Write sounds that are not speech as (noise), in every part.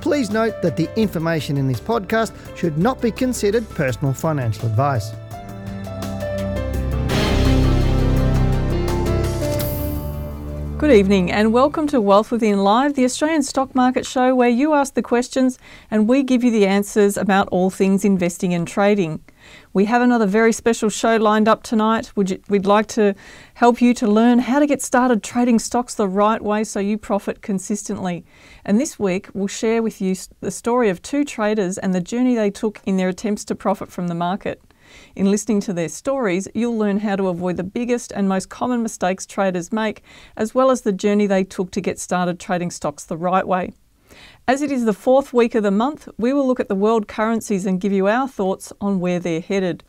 Please note that the information in this podcast should not be considered personal financial advice. Good evening and welcome to Wealth Within Live, the Australian stock market show where you ask the questions and we give you the answers about all things investing and trading. We have another very special show lined up tonight. We'd like to help you to learn how to get started trading stocks the right way so you profit consistently. And this week, we'll share with you the story of two traders and the journey they took in their attempts to profit from the market. In listening to their stories, you'll learn how to avoid the biggest and most common mistakes traders make, as well as the journey they took to get started trading stocks the right way. As it is the fourth week of the month, we will look at the world currencies and give you our thoughts on where they're headed.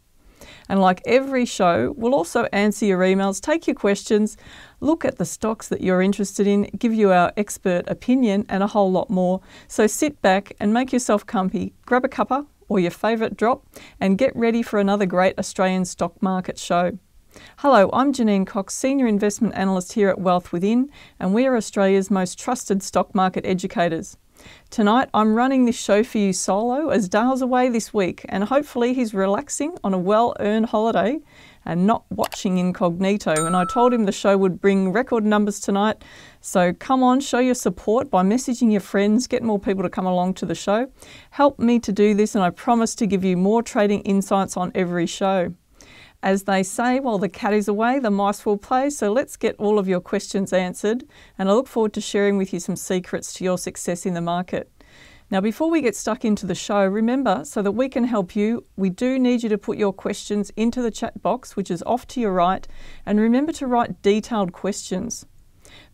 And like every show, we'll also answer your emails, take your questions, look at the stocks that you're interested in, give you our expert opinion, and a whole lot more. So sit back and make yourself comfy, grab a cuppa or your favourite drop, and get ready for another great Australian stock market show. Hello, I'm Janine Cox, Senior Investment Analyst here at Wealth Within, and we are Australia's most trusted stock market educators. Tonight, I'm running this show for you solo as Dale's away this week, and hopefully, he's relaxing on a well earned holiday and not watching incognito. And I told him the show would bring record numbers tonight. So come on, show your support by messaging your friends, get more people to come along to the show. Help me to do this, and I promise to give you more trading insights on every show. As they say, while the cat is away, the mice will play. So let's get all of your questions answered. And I look forward to sharing with you some secrets to your success in the market. Now, before we get stuck into the show, remember so that we can help you, we do need you to put your questions into the chat box, which is off to your right. And remember to write detailed questions.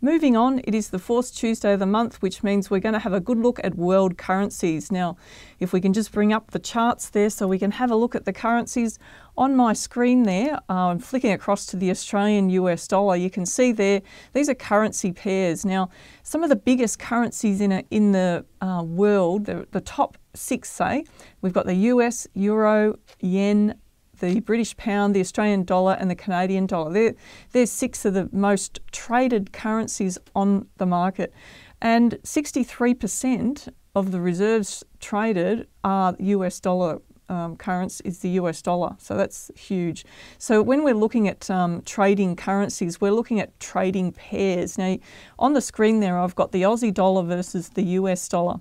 Moving on, it is the fourth Tuesday of the month, which means we're going to have a good look at world currencies. Now, if we can just bring up the charts there so we can have a look at the currencies. On my screen there, uh, I'm flicking across to the Australian US dollar. You can see there, these are currency pairs. Now, some of the biggest currencies in, a, in the uh, world, the, the top six say, we've got the US, Euro, Yen, the British pound, the Australian dollar, and the Canadian dollar. They're, they're six of the most traded currencies on the market. And 63% of the reserves traded are US dollar um, currency is the US dollar. So that's huge. So when we're looking at um, trading currencies, we're looking at trading pairs. Now, on the screen there, I've got the Aussie dollar versus the US dollar.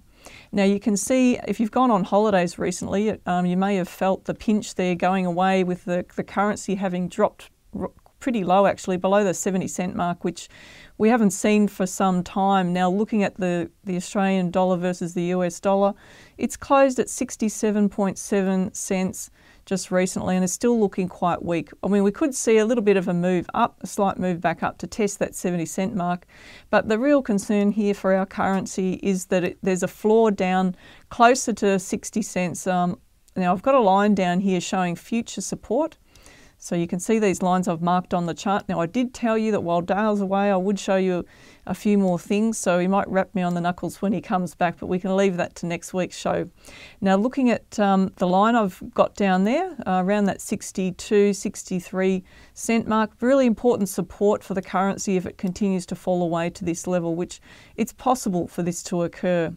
Now you can see if you've gone on holidays recently, um, you may have felt the pinch there going away with the, the currency having dropped pretty low actually, below the 70 cent mark, which we haven't seen for some time. Now looking at the, the Australian dollar versus the US dollar, it's closed at 67.7 cents just recently and is still looking quite weak. I mean, we could see a little bit of a move up, a slight move back up to test that 70 cent mark. But the real concern here for our currency is that it, there's a floor down closer to 60 cents. Um, now, I've got a line down here showing future support. So you can see these lines I've marked on the chart. Now I did tell you that while Dale's away I would show you a few more things so he might wrap me on the knuckles when he comes back but we can leave that to next week's show. Now looking at um, the line I've got down there uh, around that 62, 63 cent mark, really important support for the currency if it continues to fall away to this level which it's possible for this to occur.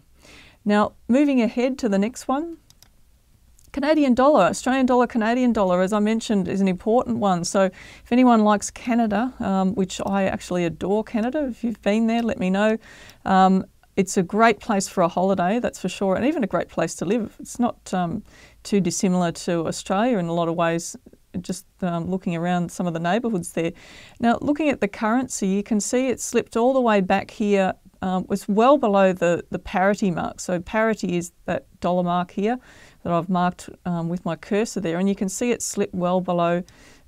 Now moving ahead to the next one, Canadian dollar, Australian dollar, Canadian dollar, as I mentioned, is an important one. So if anyone likes Canada, um, which I actually adore Canada, if you've been there, let me know. Um, it's a great place for a holiday, that's for sure, and even a great place to live. It's not um, too dissimilar to Australia in a lot of ways just um, looking around some of the neighbourhoods there. Now, looking at the currency, you can see it slipped all the way back here. Um, was well below the, the parity mark. So parity is that dollar mark here that I've marked um, with my cursor there, and you can see it slipped well below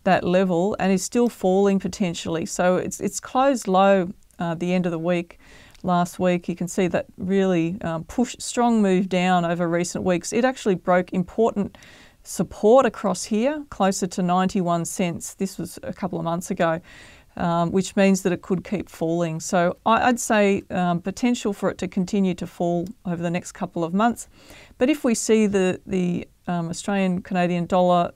that level and is still falling potentially. So it's it's closed low uh, the end of the week last week. You can see that really um, push strong move down over recent weeks. It actually broke important support across here, closer to 91 cents. This was a couple of months ago. Um, which means that it could keep falling. So I'd say um, potential for it to continue to fall over the next couple of months. But if we see the the um, Australian Canadian dollar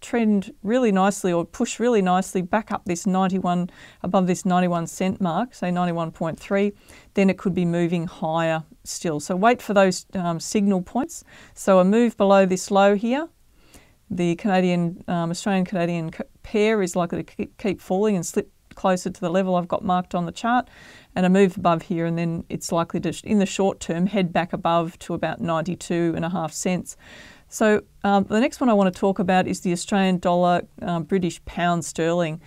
trend really nicely or push really nicely back up this 91 above this 91 cent mark, say 91.3, then it could be moving higher still. So wait for those um, signal points. So a move below this low here. The Canadian um, Australian Canadian pair is likely to keep falling and slip closer to the level I've got marked on the chart, and a move above here, and then it's likely to, in the short term, head back above to about 92 and a half cents. So um, the next one I want to talk about is the Australian dollar, um, British pound sterling.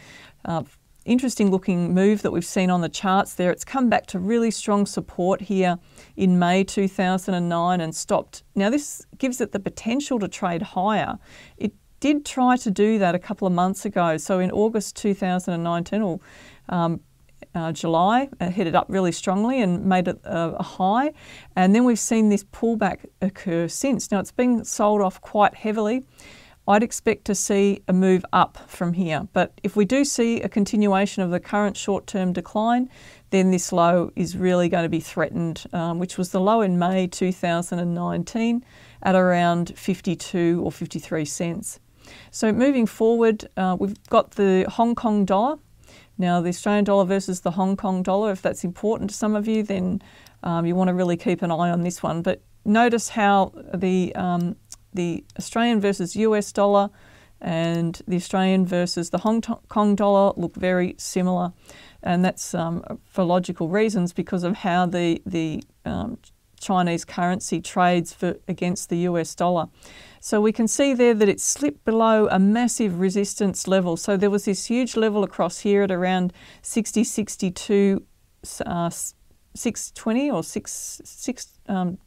Uh, interesting looking move that we've seen on the charts there. It's come back to really strong support here in May 2009 and stopped. Now, this gives it the potential to trade higher. It did try to do that a couple of months ago. So in August 2019, or um, uh, July, uh, headed up really strongly and made it a, a, high. And then we've seen this pullback occur since. Now it's been sold off quite heavily. I'd expect to see a move up from here. But if we do see a continuation of the current short term decline, then this low is really going to be threatened, um, which was the low in May 2019 at around 52 or 53 cents. So moving forward, uh, we've got the Hong Kong dollar now, the Australian dollar versus the Hong Kong dollar, if that's important to some of you, then um, you want to really keep an eye on this one. But notice how the, um, the Australian versus US dollar and the Australian versus the Hong Kong dollar look very similar. And that's um, for logical reasons because of how the, the um, Chinese currency trades for, against the US dollar. So we can see there that it slipped below a massive resistance level. So there was this huge level across here at around 60, 62, uh, 620 or 6, 6 um,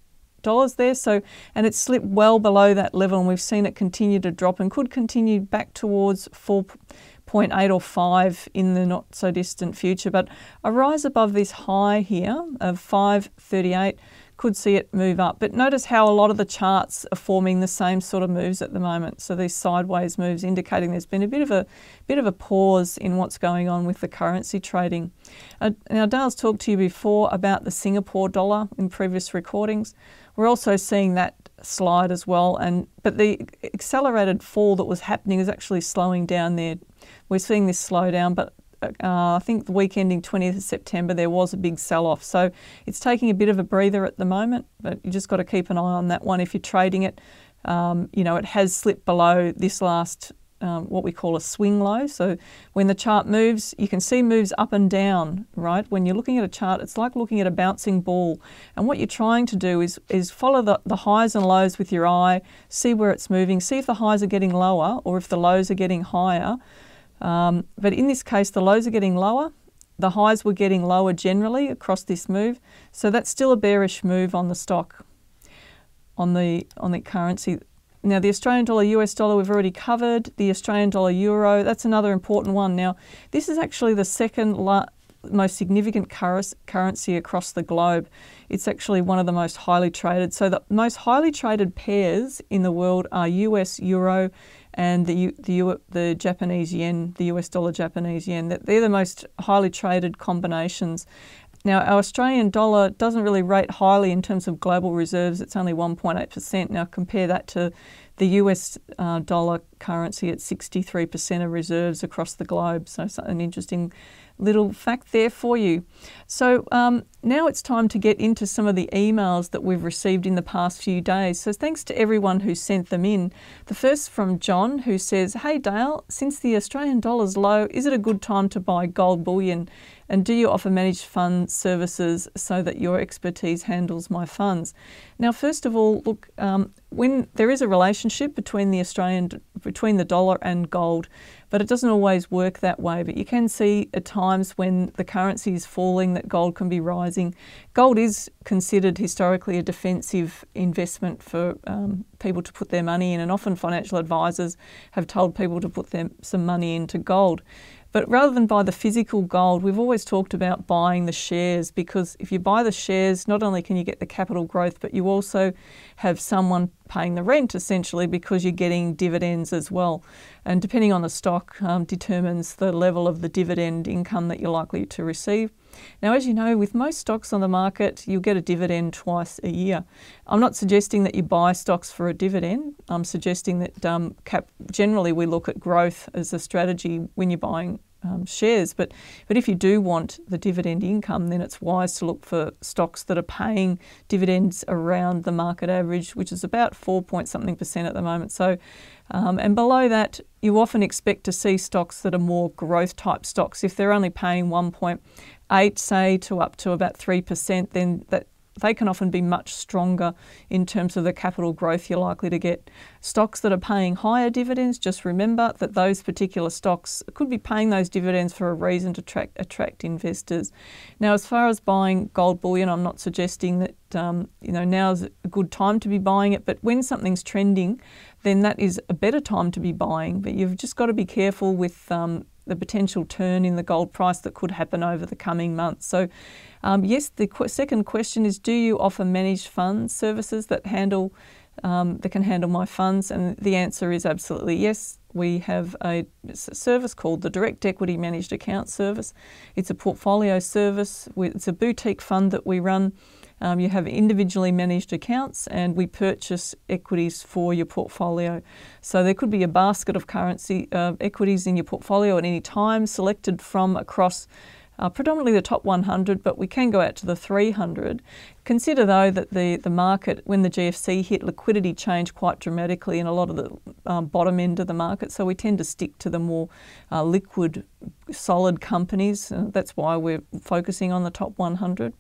dollars there. So, and it slipped well below that level, and we've seen it continue to drop and could continue back towards 4.8 or 5 in the not so distant future. But a rise above this high here of 538 could see it move up. But notice how a lot of the charts are forming the same sort of moves at the moment. So these sideways moves indicating there's been a bit of a bit of a pause in what's going on with the currency trading. Uh, now Dale's talked to you before about the Singapore dollar in previous recordings. We're also seeing that slide as well and but the accelerated fall that was happening is actually slowing down there. We're seeing this slow down but uh, I think the week ending 20th of September, there was a big sell off. So it's taking a bit of a breather at the moment, but you just got to keep an eye on that one if you're trading it. Um, you know, it has slipped below this last, um, what we call a swing low. So when the chart moves, you can see moves up and down, right? When you're looking at a chart, it's like looking at a bouncing ball. And what you're trying to do is, is follow the, the highs and lows with your eye, see where it's moving, see if the highs are getting lower or if the lows are getting higher. Um, but in this case, the lows are getting lower. The highs were getting lower generally across this move. So that's still a bearish move on the stock, on the, on the currency. Now, the Australian dollar, US dollar, we've already covered. The Australian dollar, euro, that's another important one. Now, this is actually the second most significant currency across the globe. It's actually one of the most highly traded. So, the most highly traded pairs in the world are US, euro, and the the the Japanese yen, the US dollar Japanese yen. They're the most highly traded combinations. Now, our Australian dollar doesn't really rate highly in terms of global reserves. It's only 1.8%. Now, compare that to the US uh, dollar currency at 63% of reserves across the globe. So, an interesting little fact there for you. So um, now it's time to get into some of the emails that we've received in the past few days. So thanks to everyone who sent them in. The first from John who says, Hey Dale, since the Australian dollar's low, is it a good time to buy gold bullion? And do you offer managed fund services so that your expertise handles my funds? Now, first of all, look, um, when there is a relationship between the Australian between the dollar and gold, but it doesn't always work that way. But you can see at times when the currency is falling that gold can be rising. Gold is considered historically a defensive investment for um, people to put their money in, and often financial advisors have told people to put them, some money into gold. But rather than buy the physical gold, we've always talked about buying the shares because if you buy the shares, not only can you get the capital growth, but you also have someone paying the rent essentially because you're getting dividends as well. And depending on the stock, um, determines the level of the dividend income that you're likely to receive. Now, as you know, with most stocks on the market, you'll get a dividend twice a year. I'm not suggesting that you buy stocks for a dividend. I'm suggesting that um, cap- generally we look at growth as a strategy when you're buying um, shares. But but if you do want the dividend income, then it's wise to look for stocks that are paying dividends around the market average, which is about four point something percent at the moment. So um, and below that, you often expect to see stocks that are more growth type stocks. If they're only paying one point 8, say, to up to about 3%, then that they can often be much stronger in terms of the capital growth you're likely to get. Stocks that are paying higher dividends, just remember that those particular stocks could be paying those dividends for a reason to attract, attract investors. Now, as far as buying gold bullion, I'm not suggesting that um, you know now is a good time to be buying it, but when something's trending, then that is a better time to be buying. But you've just got to be careful with um, the potential turn in the gold price that could happen over the coming months. So, um, yes, the qu- second question is: Do you offer managed funds services that handle um, that can handle my funds? And the answer is absolutely yes. We have a service called the Direct Equity Managed Account Service. It's a portfolio service. It's a boutique fund that we run. Um, you have individually managed accounts, and we purchase equities for your portfolio. So there could be a basket of currency uh, equities in your portfolio at any time, selected from across. Uh, predominantly the top 100, but we can go out to the 300. Consider though that the, the market, when the GFC hit, liquidity changed quite dramatically in a lot of the um, bottom end of the market. So we tend to stick to the more uh, liquid, solid companies. Uh, that's why we're focusing on the top 100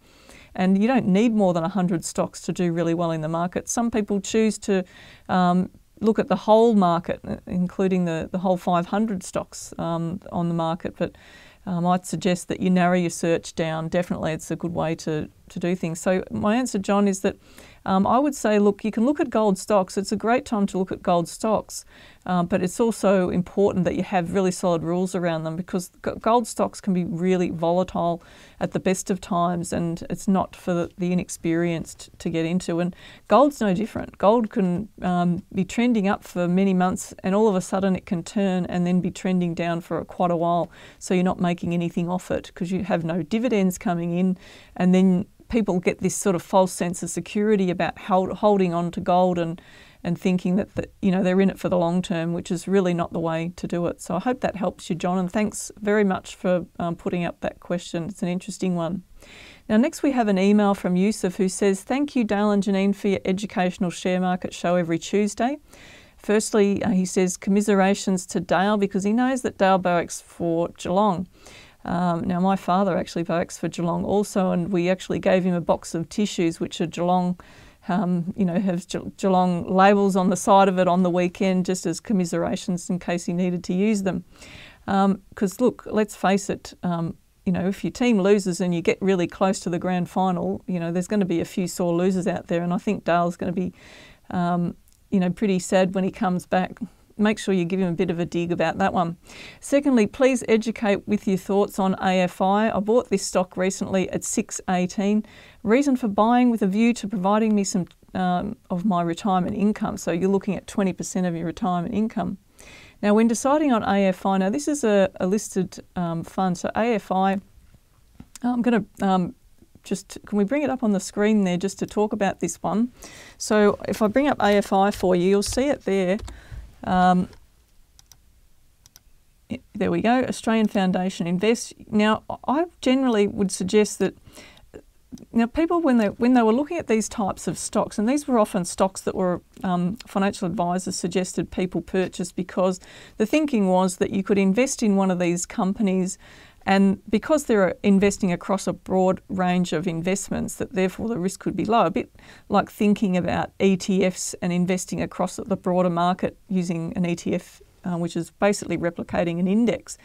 and you don't need more than 100 stocks to do really well in the market. Some people choose to um, look at the whole market, including the, the whole 500 stocks um, on the market, but um, I'd suggest that you narrow your search down. Definitely, it's a good way to, to do things. So, my answer, John, is that um, I would say, look, you can look at gold stocks. It's a great time to look at gold stocks, um, but it's also important that you have really solid rules around them because gold stocks can be really volatile at the best of times, and it's not for the, inexperienced to get into. And gold's no different. Gold can um, be trending up for many months, and all of a sudden it can turn and then be trending down for quite a while. So you're not making anything off it because you have no dividends coming in, and then people get this sort of false sense of security about hold, holding on to gold and and thinking that, that you know they're in it for the long term, which is really not the way to do it. So I hope that helps you, John, and thanks very much for um, putting up that question. It's an interesting one. Now, next we have an email from Yusuf who says, Thank you, Dale and Janine, for your educational share market show every Tuesday. Firstly, uh, he says, commiserations to Dale because he knows that Dale barracks for Geelong. Um, now, my father actually barracks for Geelong also, and we actually gave him a box of tissues, which are Geelong, um, you know, have Geelong labels on the side of it on the weekend, just as commiserations in case he needed to use them. Because, um, look, let's face it, um, you know, if your team loses and you get really close to the grand final, you know, there's going to be a few sore losers out there, and I think Dale's going to be, um, you know, pretty sad when he comes back make sure you give him a bit of a dig about that one. Secondly, please educate with your thoughts on AFI. I bought this stock recently at 618. Reason for buying with a view to providing me some um, of my retirement income. So you're looking at 20% of your retirement income. Now, when deciding on AFI, now this is a, a listed um, fund. So AFI, I'm going to um, just can we bring it up on the screen there just to talk about this one? So if I bring up AFI for you, you'll see it there. Um, there we go, Australian Foundation Invest. Now, I generally would suggest that now people when they when they were looking at these types of stocks, and these were often stocks that were um, financial advisors suggested people purchase because the thinking was that you could invest in one of these companies And because they're investing across a broad range of investments, that therefore the risk could be low. A bit like thinking about ETFs and investing across the broader market using an ETF, uh, which is basically replicating an index.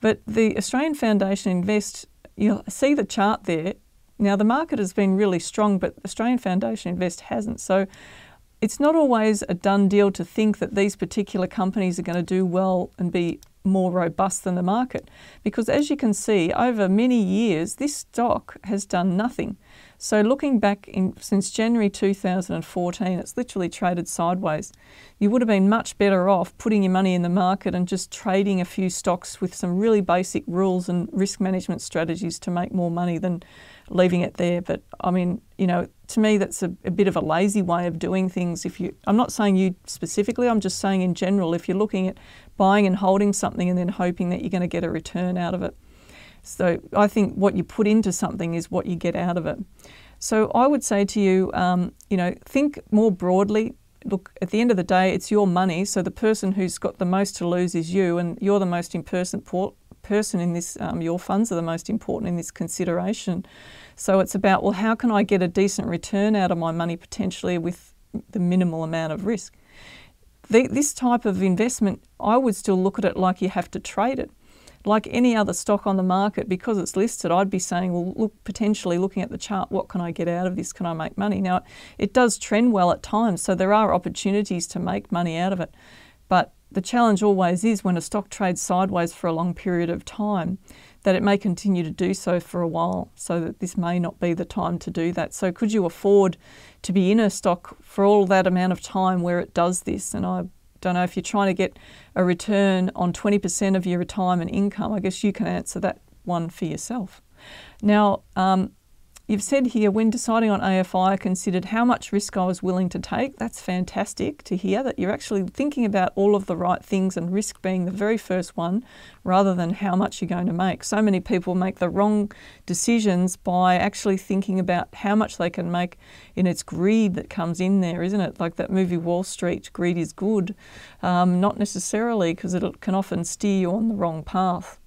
But the Australian Foundation Invest, you'll see the chart there. Now the market has been really strong, but Australian Foundation Invest hasn't. So it's not always a done deal to think that these particular companies are going to do well and be more robust than the market. Because as you can see, over many years, this stock has done nothing. So looking back in, since January 2014, it's literally traded sideways. You would have been much better off putting your money in the market and just trading a few stocks with some really basic rules and risk management strategies to make more money than leaving it there. But I mean, you know, to me, that's a, a, bit of a lazy way of doing things. If you, I'm not saying you specifically, I'm just saying in general, if you're looking at buying and holding something and then hoping that you're going to get a return out of it. So I think what you put into something is what you get out of it. So I would say to you, um, you know, think more broadly. Look, at the end of the day, it's your money. So the person who's got the most to lose is you, and you're the most important person in this. Um, your funds are the most important in this consideration. So it's about, well, how can I get a decent return out of my money potentially with the minimal amount of risk? The, this type of investment, I would still look at it like you have to trade it. Like any other stock on the market, because it's listed, I'd be saying, well, look, potentially looking at the chart, what can I get out of this? Can I make money? Now, it does trend well at times, so there are opportunities to make money out of it. But the challenge always is when a stock trades sideways for a long period of time, that it may continue to do so for a while, so that this may not be the time to do that. So, could you afford to be in a stock for all that amount of time where it does this? And I don't know if you're trying to get a return on 20% of your retirement income, I guess you can answer that one for yourself. Now, um, You've said here, when deciding on AFI, I considered how much risk I was willing to take. That's fantastic to hear that you're actually thinking about all of the right things and risk being the very first one rather than how much you're going to make. So many people make the wrong decisions by actually thinking about how much they can make, and it's greed that comes in there, isn't it? Like that movie Wall Street, greed is good. Um, not necessarily, because it can often steer you on the wrong path.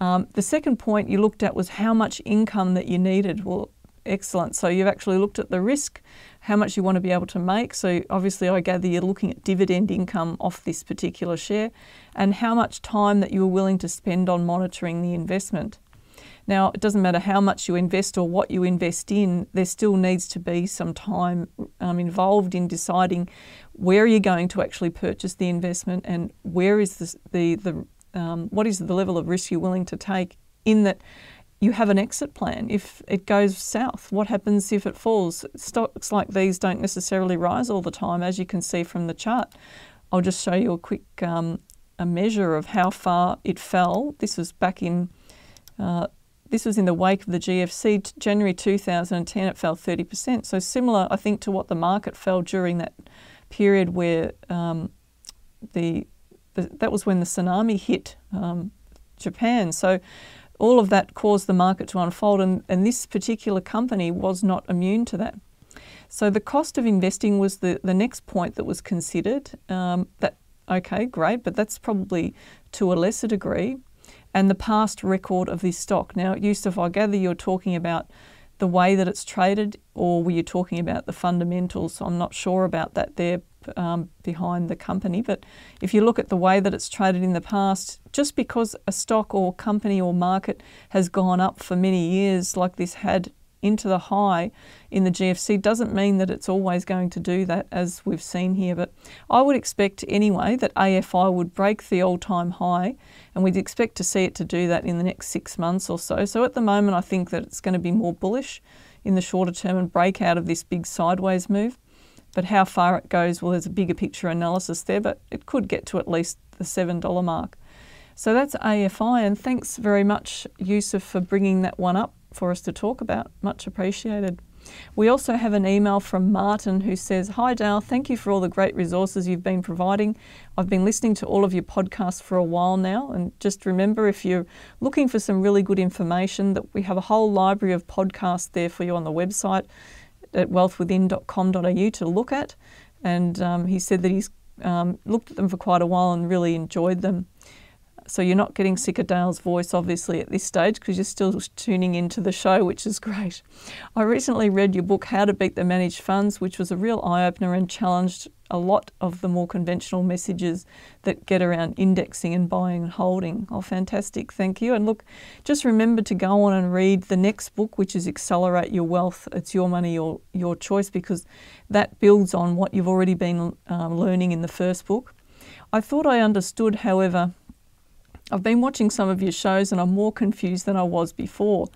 Um, the second point you looked at was how much income that you needed. Well, excellent. So you've actually looked at the risk, how much you want to be able to make. So obviously, I gather you're looking at dividend income off this particular share, and how much time that you were willing to spend on monitoring the investment. Now, it doesn't matter how much you invest or what you invest in, there still needs to be some time um, involved in deciding where you're going to actually purchase the investment and where is the, the, the um, what is the level of risk you're willing to take in that you have an exit plan? If it goes south what happens if it falls? Stocks like these don't necessarily rise all the time as you can see from the chart. I'll just show you a quick um, a measure of how far it fell. This was back in uh, this was in the wake of the GFC, January 2010, it fell 30%. So, similar, I think, to what the market fell during that period where um, the the, that was when the tsunami hit um, Japan. So all of that caused the market to unfold, and, and this particular company was not immune to that. So the cost of investing was the, the next point that was considered. Um, that okay, great, but that's probably to a lesser degree. And the past record of this stock. Now, Yusuf, I gather you're talking about the way that it's traded, or were you talking about the fundamentals? I'm not sure about that there um, behind the company. But if you look at the way that it's traded in the past, just because a stock or company or market has gone up for many years, like this had into the high in the GFC, doesn't mean that it's always going to do that, as we've seen here. But I would expect anyway that AFI would break the all time high, and we'd expect to see it to do that in the next six months or so. So at the moment, I think that it's going to be more bullish in the shorter term and break out of this big sideways move. But how far it goes, well, there's a bigger picture analysis there, but it could get to at least the $7 mark. So that's AFI, and thanks very much, Yusuf, for bringing that one up for us to talk about. Much appreciated. We also have an email from Martin who says, Hi Dale, thank you for all the great resources you've been providing. I've been listening to all of your podcasts for a while now, and just remember if you're looking for some really good information, that we have a whole library of podcasts there for you on the website at wealthwithin.com.au to look at. And um, he said that he's um, looked at them for quite a while and really enjoyed them. So you're not getting sick of Dale's voice, obviously, at this stage because you're still tuning into the show, which is great. I recently read your book, How to Beat the Managed Funds, which was a real eye opener and challenged a lot of the more conventional messages that get around indexing and buying and holding. Oh, fantastic. Thank you. And look, just remember to go on and read the next book, which is Accelerate Your Wealth. It's your money, your, your choice, because that builds on what you've already been um, learning in the first book. I thought I understood, however, I've been watching some of your shows and I'm more confused than I was before.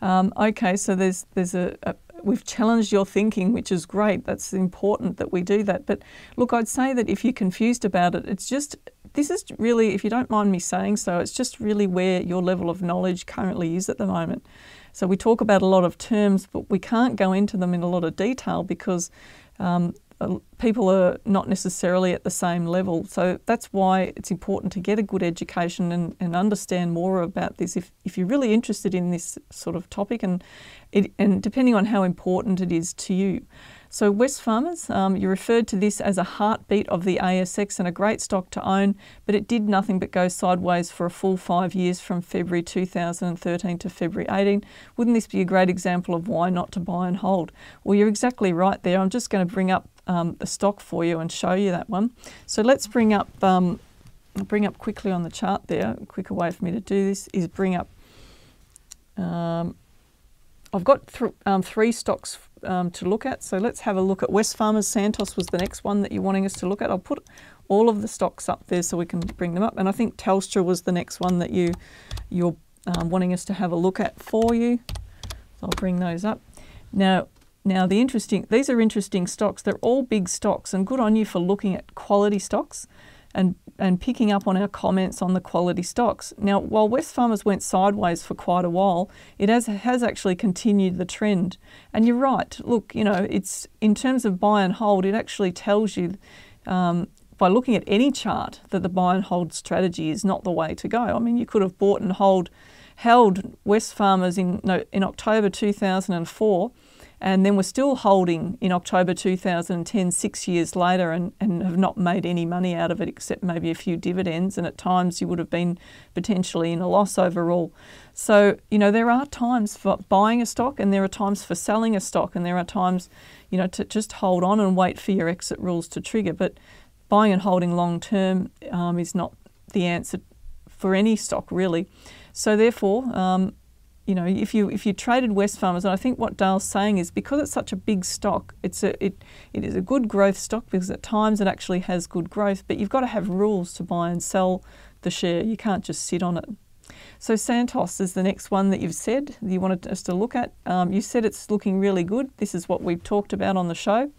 Um, okay, so there's there's a, a, we've challenged your thinking, which is great. That's important that we do that. But look, I'd say that if you're confused about it, it's just this is really, if you don't mind me saying so, it's just really where your level of knowledge currently is at the moment. So we talk about a lot of terms, but we can't go into them in a lot of detail because um, people are not necessarily at the same level. So that's why it's important to get a good education and, and understand more about this if, if you're really interested in this sort of topic and, it, and depending on how important it is to you. So, Wesfarmers, um, you referred to this as a heartbeat of the ASX and a great stock to own, but it did nothing but go sideways for a full five years from February 2013 to February 18. Wouldn't this be a great example of why not to buy and hold? Well, you're exactly right there. I'm just going to bring up um, the stock for you and show you that one. So, let's bring up. Um, bring up quickly on the chart there. A quicker way for me to do this is bring up um, I've got th- um, three stocks um, to look at. So let's have a look at Wesfarmers. Santos was the next one that you're wanting us to look at. I'll put all of the stocks up there so we can bring them up. And I think Telstra was the next one that you you're um, wanting us to have a look at for you. So I'll bring those up. Now, now the interesting these are interesting stocks. They're all big stocks, and good on you for looking at quality stocks and and picking up on our comments on the quality stocks. Now, while Wesfarmers went sideways for quite a while, it has has actually continued the trend. And you're right. Look, you know, it's in terms of buy and hold, it actually tells you. Um, by looking at any chart, that the buy and hold strategy is not the way to go. I mean, you could have bought and hold, held Wesfarmers in no, in October 2004, and then we're still holding in October 2010, six years later, and, and have not made any money out of it except maybe a few dividends. And at times you would have been potentially in a loss overall. So, you know, there are times for buying a stock and there are times for selling a stock, and there are times, you know, to just hold on and wait for your exit rules to trigger. But buying and holding long term um, is not the answer for any stock, really. So, therefore, um, you know, if you if you traded Wesfarmers, and I think what Dale's saying is because it's such a big stock, it's a it it is a good growth stock because at times it actually has good growth, but you've got to have rules to buy and sell the share. You can't just sit on it. So Santos is the next one that you've said you wanted us to look at. Um, you said it's looking really good. This is what we've talked about on the show,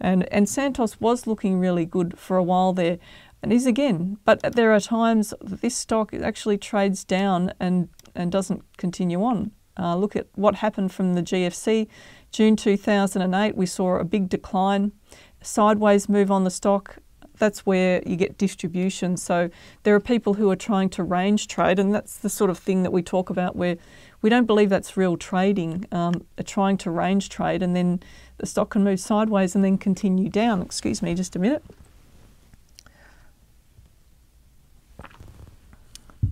and and Santos was looking really good for a while there, and is again. But there are times that this stock actually trades down and and doesn't continue on. Uh, look at what happened from the GFC. June 2008, we saw a big decline, sideways move on the stock. That's where you get distribution. So there are people who are trying to range trade, and that's the sort of thing that we talk about where we don't believe that's real trading, um, trying to range trade, and then the stock can move sideways and then continue down. Excuse me, just a minute.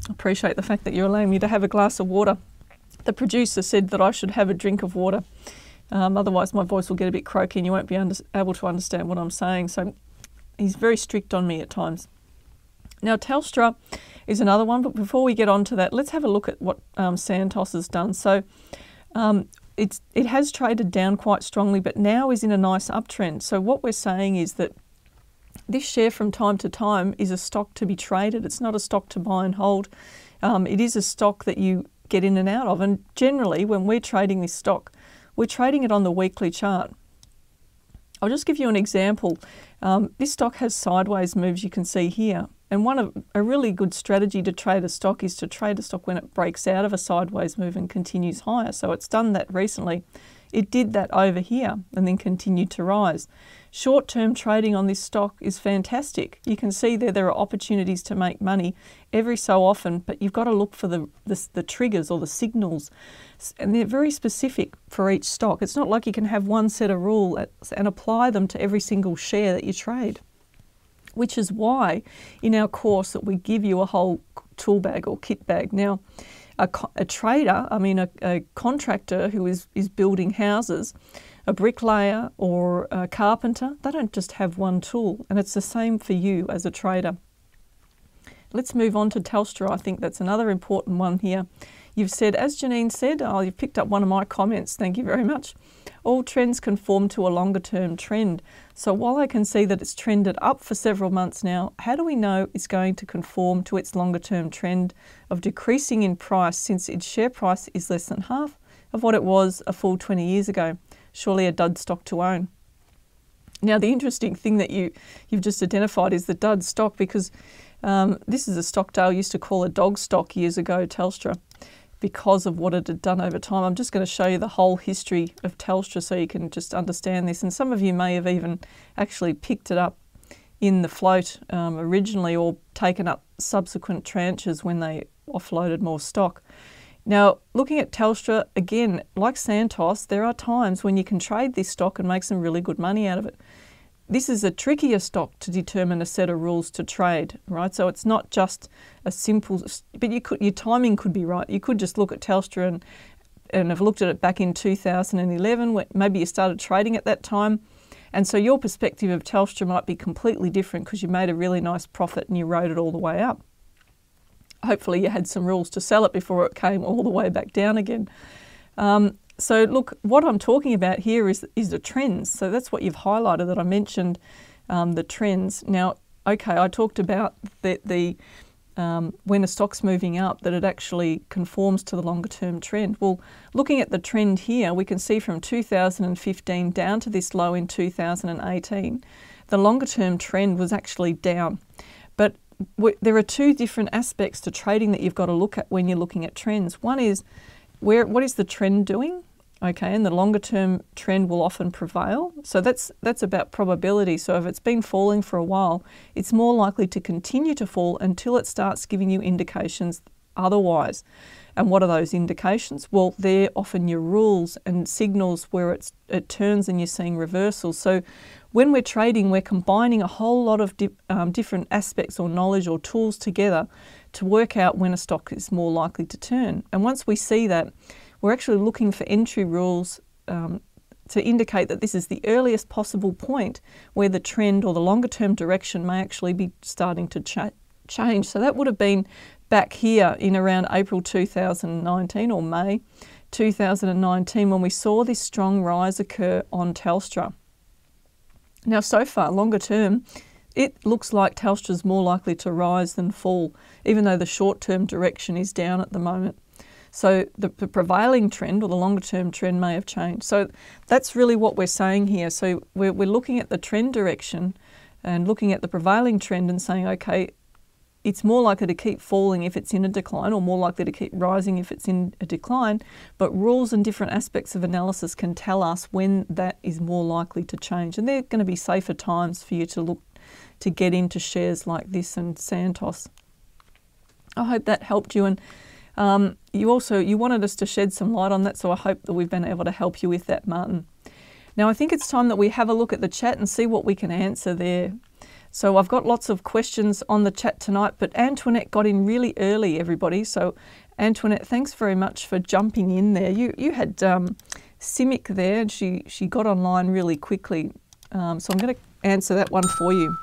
Appreciate the fact that you're allowing me to have a glass of water. The producer said that I should have a drink of water, um, otherwise, my voice will get a bit croaky and you won't be able to understand what I'm saying. So, he's very strict on me at times. Now, Telstra is another one, but before we get on to that, let's have a look at what um, Santos has done. So, um, it's, it has traded down quite strongly, but now is in a nice uptrend. So, what we're saying is that this share from time to time is a stock to be traded. It's not a stock to buy and hold. Um, it is a stock that you get in and out of. And generally, when we're trading this stock, we're trading it on the weekly chart. I'll just give you an example. Um, this stock has sideways moves you can see here. And one of a really good strategy to trade a stock is to trade a stock when it breaks out of a sideways move and continues higher. So it's done that recently. It did that over here and then continued to rise. Short term trading on this stock is fantastic. You can see there there are opportunities to make money every so often, but you've got to look for the, the, the triggers or the signals, and they're very specific for each stock. It's not like you can have one set of rules uh, and apply them to every single share that you trade which is why in our course that we give you a whole tool bag or kit bag. Now, a, a trader, I mean, a, a, contractor who is, is building houses, a bricklayer or a carpenter, they don't just have one tool, and it's the same for you as a trader. Let's move on to Telstra. I think that's another important one here. You've said, as Janine said, oh, you've picked up one of my comments, thank you very much. All trends conform to a longer term trend. So while I can see that it's trended up for several months now, how do we know it's going to conform to its longer term trend of decreasing in price since its share price is less than half of what it was a full 20 years ago? Surely a dud stock to own. Now, the interesting thing that you, you've just identified is the dud stock because um, this is a stock Dale used to call a dog stock years ago, Telstra because of what it had done over time. I'm just going to show you the whole history of Telstra so you can just understand this. And some of you may have even actually picked it up in the float um, originally or taken up subsequent tranches when they offloaded more stock. Now, looking at Telstra, again, like Santos, there are times when you can trade this stock and make some really good money out of it this is a trickier stock to determine a set of rules to trade, right? So it's not just a simple, but you could your timing could be right. You could just look at Telstra and and have looked at it back in 2011. Maybe you started trading at that time, and so your perspective of Telstra might be completely different because you made a really nice profit and you rode it all the way up. Hopefully, you had some rules to sell it before it came all the way back down again. Um, so, look, what I'm talking about here is, is the trends. So, that's what you've highlighted that I mentioned um, the trends. Now, okay, I talked about the, the um, when a stock's moving up, that it actually conforms to the longer term trend. Well, looking at the trend here, we can see from 2015 down to this low in 2018, the longer term trend was actually down. But there are two different aspects to trading that you've got to look at when you're looking at trends. One is where what is the trend doing? Okay, and the longer term trend will often prevail. So that's that's about probability. So if it's been falling for a while, it's more likely to continue to fall until it starts giving you indications otherwise. And what are those indications? Well, they're often your rules and signals where it's, it turns and you're seeing reversals. So when we're trading, we're combining a whole lot of di- um, different aspects or knowledge or tools together to work out when a stock is more likely to turn. And once we see that, we're actually looking for entry rules um, to indicate that this is the earliest possible point where the trend or the longer term direction may actually be starting to cha- change. So that would have been back here in around April 2019 or May 2019 when we saw this strong rise occur on Telstra. Now, so far, longer term, it looks like Telstra is more likely to rise than fall, even though the short term direction is down at the moment. So the, the, prevailing trend or the longer term trend may have changed. So that's really what we're saying here. So we're, we're looking at the trend direction and looking at the prevailing trend and saying, okay, it's more likely to keep falling if it's in a decline or more likely to keep rising if it's in a decline. But rules and different aspects of analysis can tell us when that is more likely to change. And they're going to be safer times for you to look to get into shares like this and Santos. I hope that helped you and um, you also you wanted us to shed some light on that, so I hope that we've been able to help you with that, Martin. Now I think it's time that we have a look at the chat and see what we can answer there. So I've got lots of questions on the chat tonight, but Antoinette got in really early, everybody. So Antoinette, thanks very much for jumping in there. You you had um, CIMIC there, and she she got online really quickly. Um, so I'm going to answer that one for you.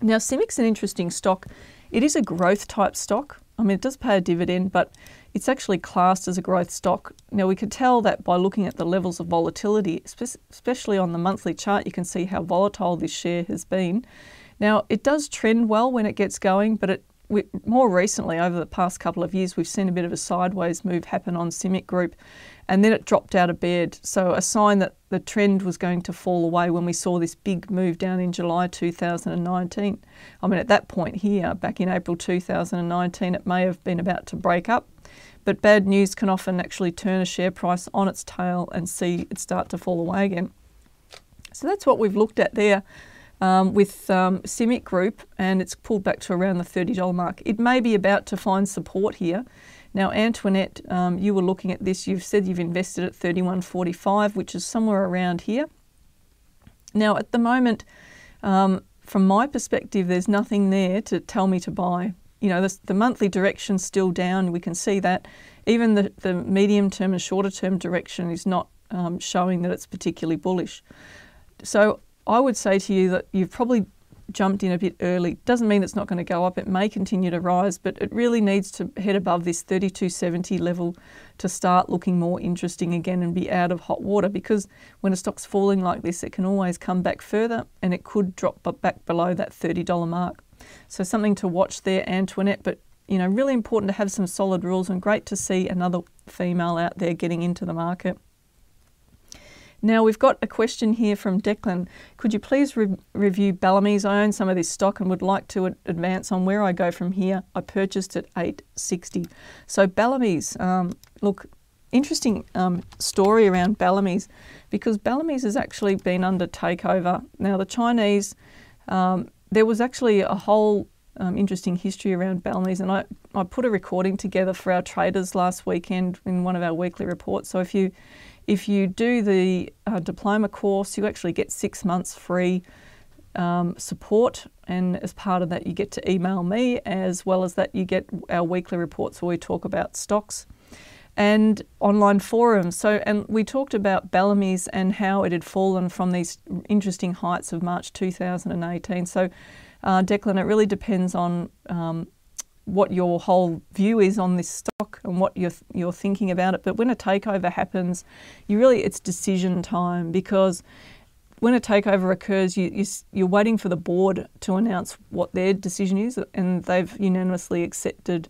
Now, CIMIC's an interesting stock. It is a growth type stock. I mean, it does pay a dividend, but it's actually classed as a growth stock. Now, we could tell that by looking at the levels of volatility, especially on the monthly chart, you can see how volatile this share has been. Now, it does trend well when it gets going, but it we, more recently, over the past couple of years, we've seen a bit of a sideways move happen on CIMIC Group, and then it dropped out of bed. So, a sign that the trend was going to fall away when we saw this big move down in July 2019. I mean, at that point here, back in April 2019, it may have been about to break up, but bad news can often actually turn a share price on its tail and see it start to fall away again. So, that's what we've looked at there um, with um, CIMIC Group, and it's pulled back to around the $30 mark. It may be about to find support here. Now, Antoinette, um, you were looking at this. You've said you've invested at 31.45, which is somewhere around here. Now, at the moment, um, from my perspective, there's nothing there to tell me to buy. you know, the, the monthly direction's still down. We can see that. Even the, the medium term and shorter term direction is not um, showing that it's particularly bullish. So I would say to you that you've probably jumped in a bit early. Doesn't mean it's not going to go up. It may continue to rise, but it really needs to head above this 3270 level to start looking more interesting again and be out of hot water because when a stock's falling like this, it can always come back further and it could drop back below that $30 mark. So something to watch there, Antoinette, but you know, really important to have some solid rules and great to see another female out there getting into the market. Now, we've got a question here from Declan. Could you please re- review Bellamy's? I own some of this stock and would like to advance on where I go from here. I purchased at 860. So, Bellamy's, um, look, interesting um, story around Bellamy's because Bellamy's has actually been under takeover. Now, the Chinese, um, there was actually a whole um, interesting history around Bellamy's, and I, I put a recording together for our traders last weekend in one of our weekly reports. So if you if you do the uh, diploma course, you actually get six months free um, support, and as part of that, you get to email me, as well as that, you get our weekly reports where we talk about stocks and online forums. So, and we talked about Bellamy's and how it had fallen from these interesting heights of March 2018. So, uh, Declan, it really depends on um, what your whole view is on this stock and what you're you're thinking about it. But when a takeover happens, you really it's decision time because when a takeover occurs, you, you are waiting for the board to announce what their decision is, and they've unanimously accepted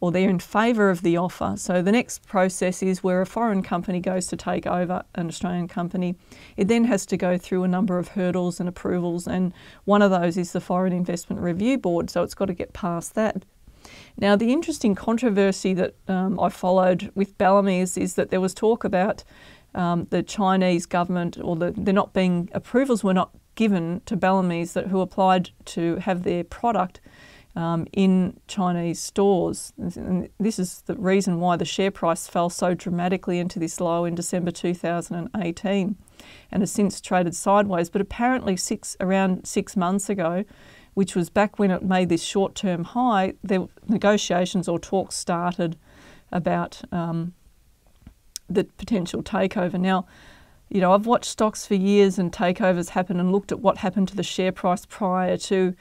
or they're in favour of the offer. So the next process is where a foreign company goes to take over an Australian company. It then has to go through a number of hurdles and approvals, and one of those is the Foreign Investment Review Board. So it's got to get past that. Now, the interesting controversy that um, I followed with Bellamy's is that there was talk about um, the Chinese government, or the, they're not being approvals were not given to Bellamy's that who applied to have their product um, in Chinese stores. And this is the reason why the share price fell so dramatically into this low in December 2018, and has since traded sideways. But apparently, six around six months ago which was back when it made this short term high, the negotiations or talks started about um, the potential takeover. Now, you know, I've watched stocks for years and takeovers happen and looked at what happened to the share price prior to.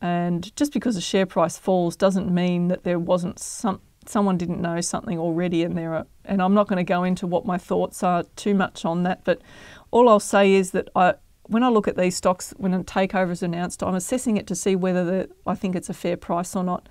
And just because the share price falls doesn't mean that there wasn't some someone didn't know something already and there and I'm not going to go into what my thoughts are too much on that, but all I'll say is that I when I look at these stocks, when a takeover is announced, I'm assessing it to see whether the, I think it's a fair price or not.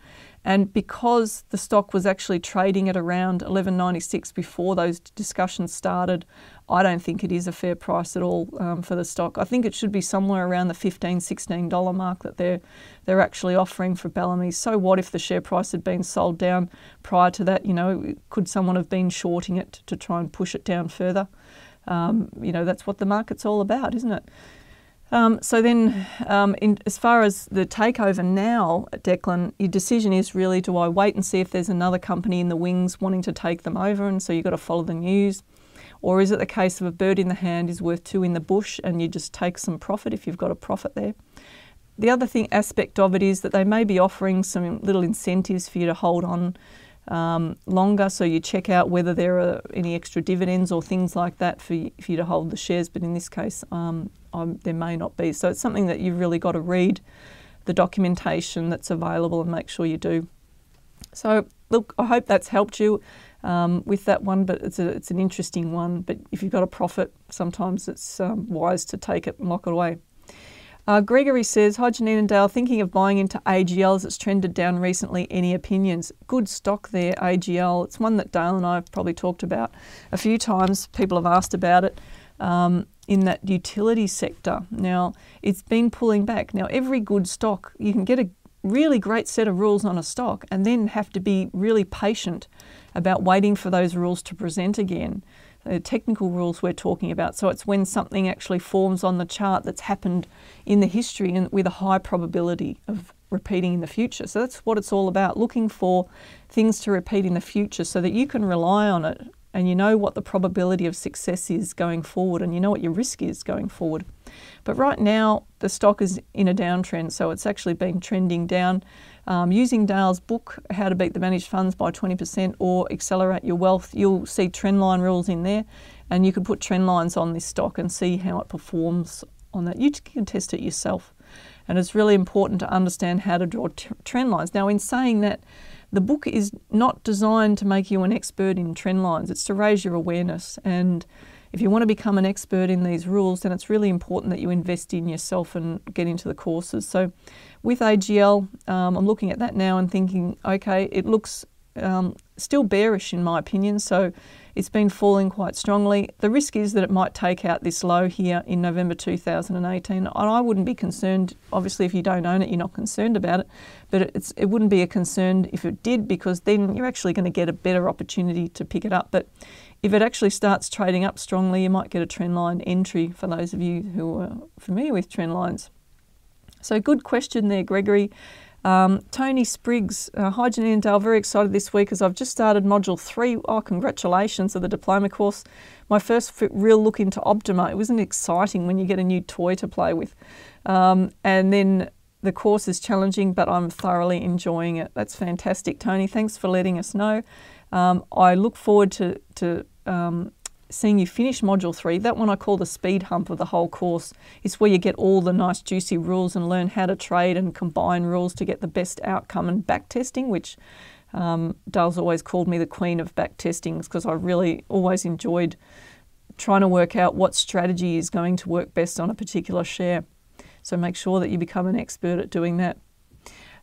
And because the stock was actually trading at around 11.96 before those discussions started, I don't think it is a fair price at all um, for the stock. I think it should be somewhere around the 15 $16 mark that they're they're actually offering for Bellamy. So what if the share price had been sold down prior to that? You know, could someone have been shorting it to try and push it down further? Um, you know, that's what the market's all about, isn't it? Um, so then, um, in, as far as the takeover now, at Declan, your decision is really: do I wait and see if there's another company in the wings wanting to take them over, and so you've got to follow the news, or is it the case of a bird in the hand is worth two in the bush, and you just take some profit if you've got a profit there? The other thing aspect of it is that they may be offering some little incentives for you to hold on um, longer. So you check out whether there are any extra dividends or things like that for you, for you to hold the shares. But in this case, um, there may not be. So it's something that you've really got to read the documentation that's available and make sure you do. So look, I hope that's helped you um, with that one. But it's a, it's an interesting one. But if you've got a profit, sometimes it's um, wise to take it and lock it away. Uh, Gregory says, Hi Janine and Dale, thinking of buying into AGL as it's trended down recently. Any opinions? Good stock there, AGL. It's one that Dale and I have probably talked about a few times. People have asked about it um, in that utility sector. Now, it's been pulling back. Now, every good stock, you can get a really great set of rules on a stock and then have to be really patient about waiting for those rules to present again the technical rules we're talking about. So it's when something actually forms on the chart that's happened in the history and with a high probability of repeating in the future. So that's what it's all about looking for things to repeat in the future so that you can rely on it and you know what the probability of success is going forward and you know what your risk is going forward. But right now, the stock is in a downtrend, so it's actually been trending down um, using Dale's book, How to Beat the Managed Funds by 20% or Accelerate Your Wealth, you'll see trendline rules in there and you can put trend lines on this stock and see how it performs on that. You can test it yourself. And it's really important to understand how to draw trend lines. Now, in saying that, the book is not designed to make you an expert in trend lines, it's to raise your awareness. And if you want to become an expert in these rules, then it's really important that you invest in yourself and get into the courses. So, with AGL, um, I'm looking at that now and thinking, okay, it looks um, still bearish in my opinion. So, it's been falling quite strongly. The risk is that it might take out this low here in November 2018. And I wouldn't be concerned, obviously, if you don't own it, you're not concerned about it, but it wouldn't be a concern if it did because then you're actually going to get a better opportunity to pick it up. But if it actually starts trading up strongly, you might get a trend line entry for those of you who are familiar with trend lines. So, good question there, Gregory. Um, Tony Spriggs, uh, hi Janine Dale, very excited this week as I've just started Module 3. Oh, congratulations of the diploma course. My first real look into Optima. It wasn't exciting when you get a new toy to play with. Um, and then the course is challenging, but I'm thoroughly enjoying it. That's fantastic, Tony. Thanks for letting us know. Um, I look forward to, to um, seeing you finish Module 3, that one I call the speed hump of the whole course. It's where you get all the nice juicy rules and learn how to trade and combine rules to get the best outcome and back testing, which um, Dale's always called me the queen of back testings because I really always enjoyed trying to work out what strategy is going to work best on a particular share. So make sure that you become an expert at doing that.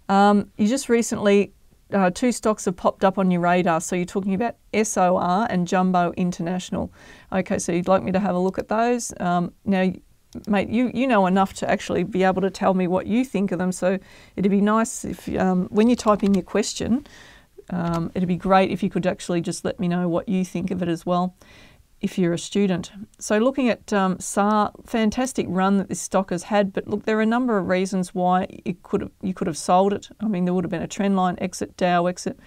Um, you just recently uh, two stocks have popped up on your radar. So you're talking about SOR and Jumbo Interactive. Okay, so you'd like me to have a look at those. Um, now, mate, you, you know enough to actually be able to tell me what you think of them. So it'd be nice if um, when you type in your question, um, it'd be great if you could actually just let me know what you think of it as well if you're a student. So looking at um, SAR, fantastic run that this stock has had, but look, there are a number of reasons why it could have, you could have sold it. I mean, there would have been a trend line exit, Dow exit.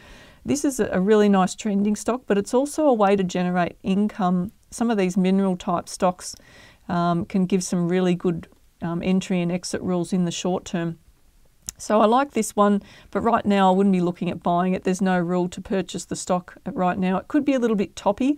This is a really nice trending stock, but it's also a way to generate income. Some of these mineral type stocks um, can give some really good um, entry and exit rules in the short term. So I like this one, but right now I wouldn't be looking at buying it. There's no rule to purchase the stock right now. It could be a little bit toppy.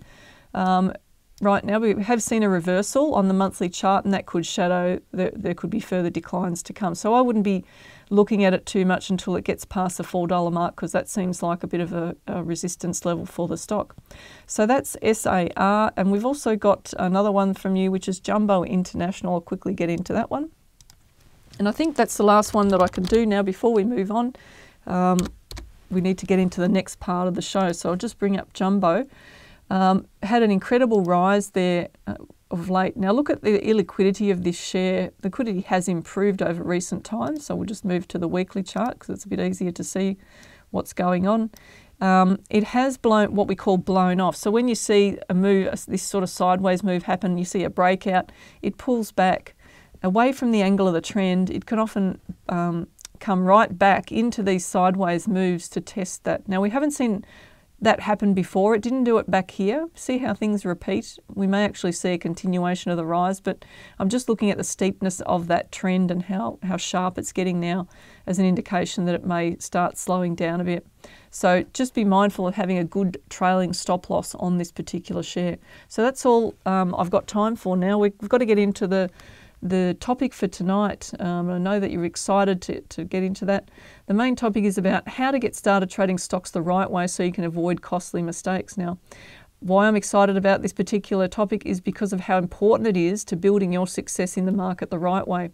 Um, right now. We have seen a reversal on the monthly chart, and that could shadow that there could be further declines to come. So I wouldn't be looking at it too much until it gets past the $4 mark because that seems like a bit of a, a, resistance level for the stock. So that's SAR, and we've also got another one from you, which is Jumbo Interactive. I'll quickly get into that one. And I think that's the last one that I can do now before we move on. Um, we need to get into the next part of the show, so I'll just bring up Jumbo. Um, had an incredible rise there uh, of late. Now look at the illiquidity of this share. Liquidity has improved over recent times, so we'll just move to the weekly chart because it's a bit easier to see what's going on. Um, it has blown what we call blown off. So when you see a move, this sort of sideways move happen, you see a breakout, it pulls back away from the angle of the trend. It can often um, come right back into these sideways moves to test that. Now we haven't seen that happened before. It didn't do it back here. See how things repeat? We may actually see a continuation of the rise, but I'm just looking at the steepness of that trend and how, how sharp it's getting now as an indication that it may start slowing down a bit. So just be mindful of having a good trailing stop loss on this particular share. So that's all um, I've got time for now. We've got to get into the the topic for tonight. Um, I know that you're excited to, to get into that. The main topic is about how to get started trading stocks the right way so you can avoid costly mistakes. Now, why I'm excited about this particular topic is because of how important it is to building your success in the market the right way.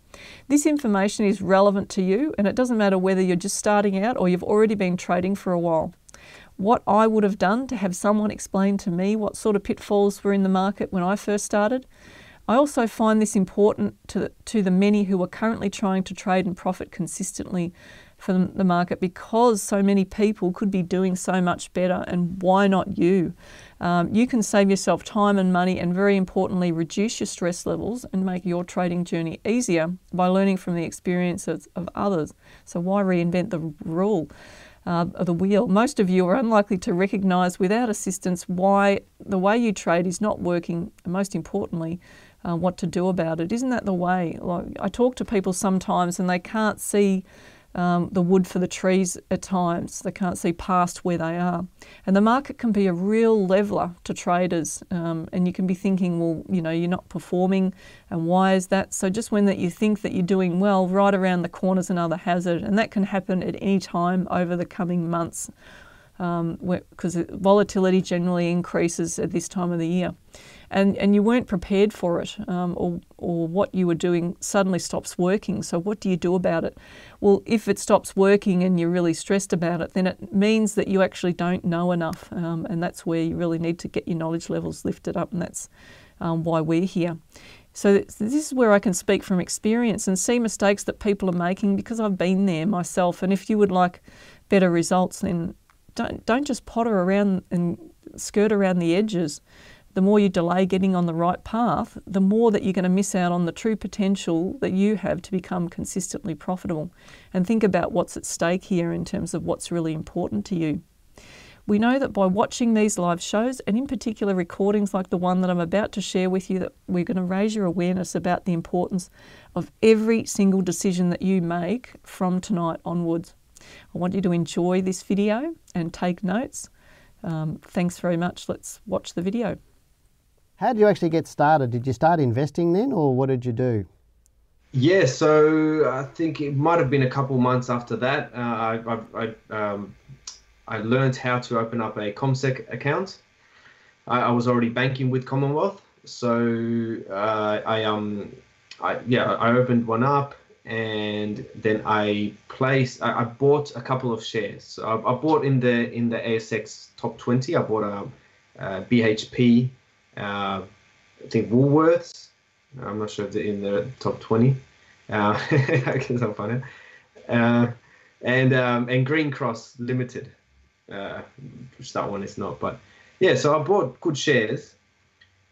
This information is relevant to you, and it doesn't matter whether you're just starting out or you've already been trading for a while. What I would have done to have someone explain to me what sort of pitfalls were in the market when I first started I also find this important to the, to the many who are currently trying to trade and profit consistently from the market because so many people could be doing so much better, and why not you? Um, you can save yourself time and money, and very importantly, reduce your stress levels and make your trading journey easier by learning from the experiences of others. So, why reinvent the rule? Uh, of the wheel. Most of you are unlikely to recognise without assistance why the way you trade is not working, and most importantly, uh, what to do about it. Isn't that the way? Like I talk to people sometimes and they can't see um, the wood for the trees at times. They can't see past where they are. And the market can be a real leveler to traders. Um, and you can be thinking, well, you know, you're not performing, and why is that? So just when that you think that you're doing well, right around the corner is another hazard, and that can happen at any time over the coming months because um, volatility generally increases at this time of the year and, and you weren't prepared for it, um, or, or what you were doing suddenly stops working. So, what do you do about it? Well, if it stops working and you're really stressed about it, then it means that you actually don't know enough, um, and that's where you really need to get your knowledge levels lifted up, and that's um, why we're here. So, this is where I can speak from experience and see mistakes that people are making because I've been there myself. And if you would like better results, then don't, don't just potter around and skirt around the edges the more you delay getting on the right path, the more that you're going to miss out on the true potential that you have to become consistently profitable. And think about what's at stake here in terms of what's really important to you. We know that by watching these live shows, and in particular recordings like the one that I'm about to share with you, that we're going to raise your awareness about the importance of every single decision that you make from tonight onwards. I want you to enjoy this video and take notes. Um, thanks very much. Let's watch the video. How did you actually get started? Did you start investing then, or what did you do? Yeah, so I think it might have been a couple months after that. Uh, I I, I, um, I learned how to open up a CommSec account. I, I was already banking with Commonwealth, so uh, I um I yeah I opened one up and then I placed I, I bought a couple of shares. So I, I, bought in the in the ASX top twenty. I bought a, a BHP uh, I think Woolworths. I'm not sure if they're in the top 20. Uh, (laughs) I guess I'll find it. Uh, and um, and Greencross Limited, uh, which that one is not. But yeah, so I bought good shares,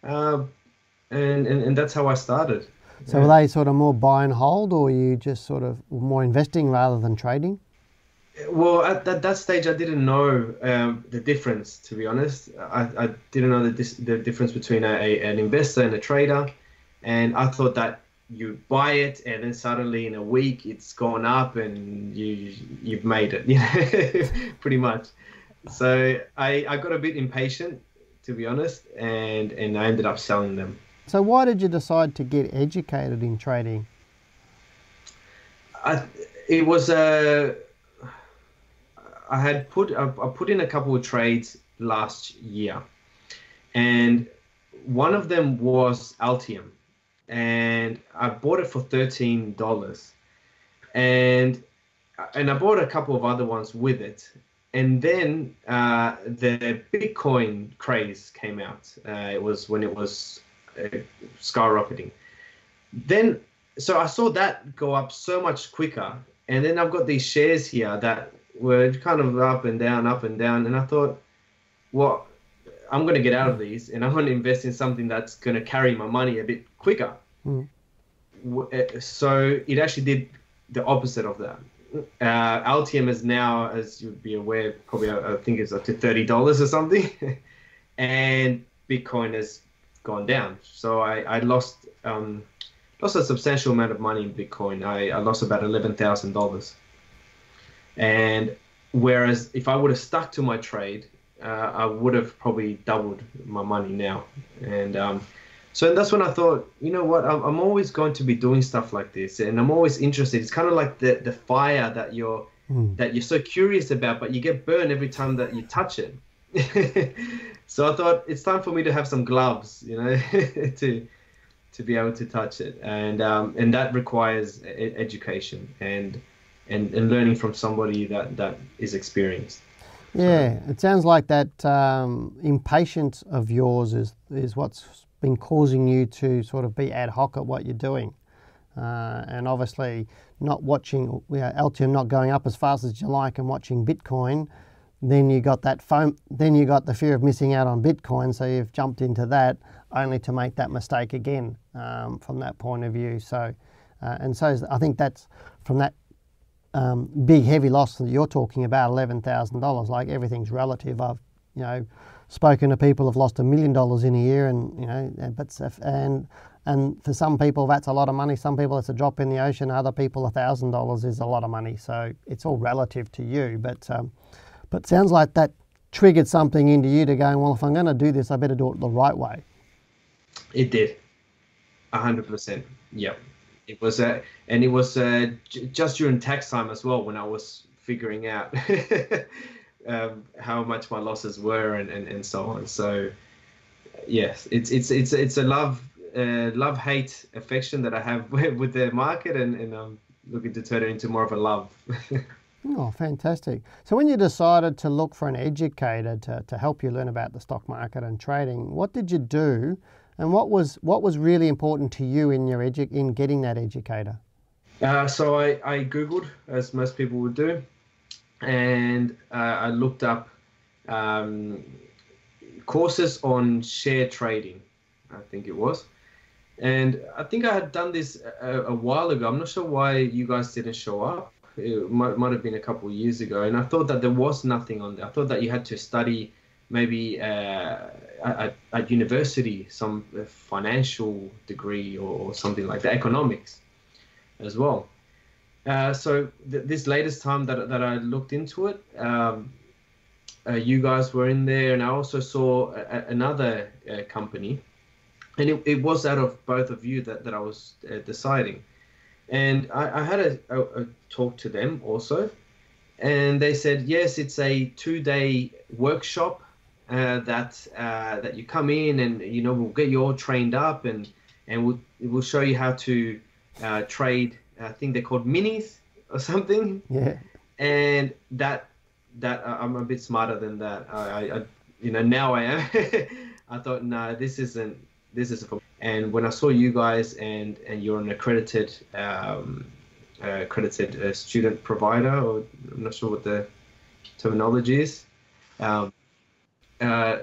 uh, and, and and that's how I started. So were they sort of more buy and hold, or you just sort of more investing rather than trading? Well, at that, that stage, I didn't know um, the difference. To be honest, I, I didn't know the, dis- the difference between a, a, an investor and a trader, and I thought that you buy it and then suddenly in a week it's gone up and you you've made it, (laughs) you know, pretty much. So I, I got a bit impatient, to be honest, and and I ended up selling them. So why did you decide to get educated in trading? I, it was a I had put I, put in a couple of trades last year, and one of them was Altium, and I bought it for thirteen dollars, and and I bought a couple of other ones with it, and then uh, the Bitcoin craze came out. Uh, it was when it was uh, skyrocketing. Then, so I saw that go up so much quicker, and then I've got these shares here that were kind of up and down, up and down. And I thought, well, I'm going to get out of these and I'm going to invest in something that's going to carry my money a bit quicker. Mm. So it actually did the opposite of that. Uh, Altium is now, as you'd be aware, probably I think it's up to thirty dollars or something, (laughs) and Bitcoin has gone down. So I, I lost um, lost a substantial amount of money in Bitcoin. I, I lost about eleven thousand dollars. And whereas if I would have stuck to my trade, uh, I would have probably doubled my money now. And um, so that's when I thought, you know what, I'm, I'm always going to be doing stuff like this, and I'm always interested. It's kind of like the the fire that you're mm. that you're so curious about, but you get burned every time that you touch it. (laughs) so I thought it's time for me to have some gloves, you know, (laughs) to to be able to touch it, and um, and that requires education and and, and learning from somebody that, that is experienced. Yeah, so. it sounds like that um, impatience of yours is, is what's been causing you to sort of be ad hoc at what you're doing. Uh, and obviously, not watching you know, Altium not going up as fast as you like and watching Bitcoin, then you got that FOMO, then you got the fear of missing out on Bitcoin, so you've jumped into that only to make that mistake again um, from that point of view. So, uh, and so I think that's from that um, big heavy loss that you're talking about, eleven thousand dollars. Like everything's relative. I've you know spoken to people who've lost a million dollars in a year, and you know, but and And for some people, that's a lot of money. Some people, it's a drop in the ocean. Other people, a thousand dollars is a lot of money. So it's all relative to you. But um, but sounds like that triggered something into you to going. Well, if I'm going to do this, I better do it the right way. It did, hundred percent. Yep. It was, and it was just during tax time as well when I was figuring out (laughs) um, how much my losses were and, and, and so on. So yes, it's it's it's it's a love uh, love hate affection that I have (laughs) with the market, and, and I'm looking to turn it into more of a love. (laughs) oh, fantastic! So when you decided to look for an educator to, to help you learn about the stock market and trading, what did you do, and what was what was really important to you in your edu- in getting that educator? Uh, so I, I googled as most people would do, and uh, I looked up um, courses on share trading. I think it was. And I think I had done this a, a, while ago. I'm not sure why you guys didn't show up. It might, might have been a couple of years ago. And I thought that there was nothing on there. I thought that you had to study maybe uh, at, at, university some financial degree or, something like that, economics as well. Uh, so th- this latest time that, that I looked into it, um, uh, you guys were in there, and I also saw a, another uh, company and it, it was out of both of you that, that I was uh, deciding. And I, I had a, a, a, talk to them also, and they said yes, it's a two-day workshop uh, that uh, that you come in and you know we'll get you all trained up and and we'll we'll show you how to uh, trade. I think they're called minis or something. Yeah. And that that I'm a bit smarter than that. I, I you know now I am. (laughs) I thought no, nah, this isn't this is for and when I saw you guys and and you're an accredited um, uh, accredited uh, student provider or I'm not sure what the terminology is um, uh,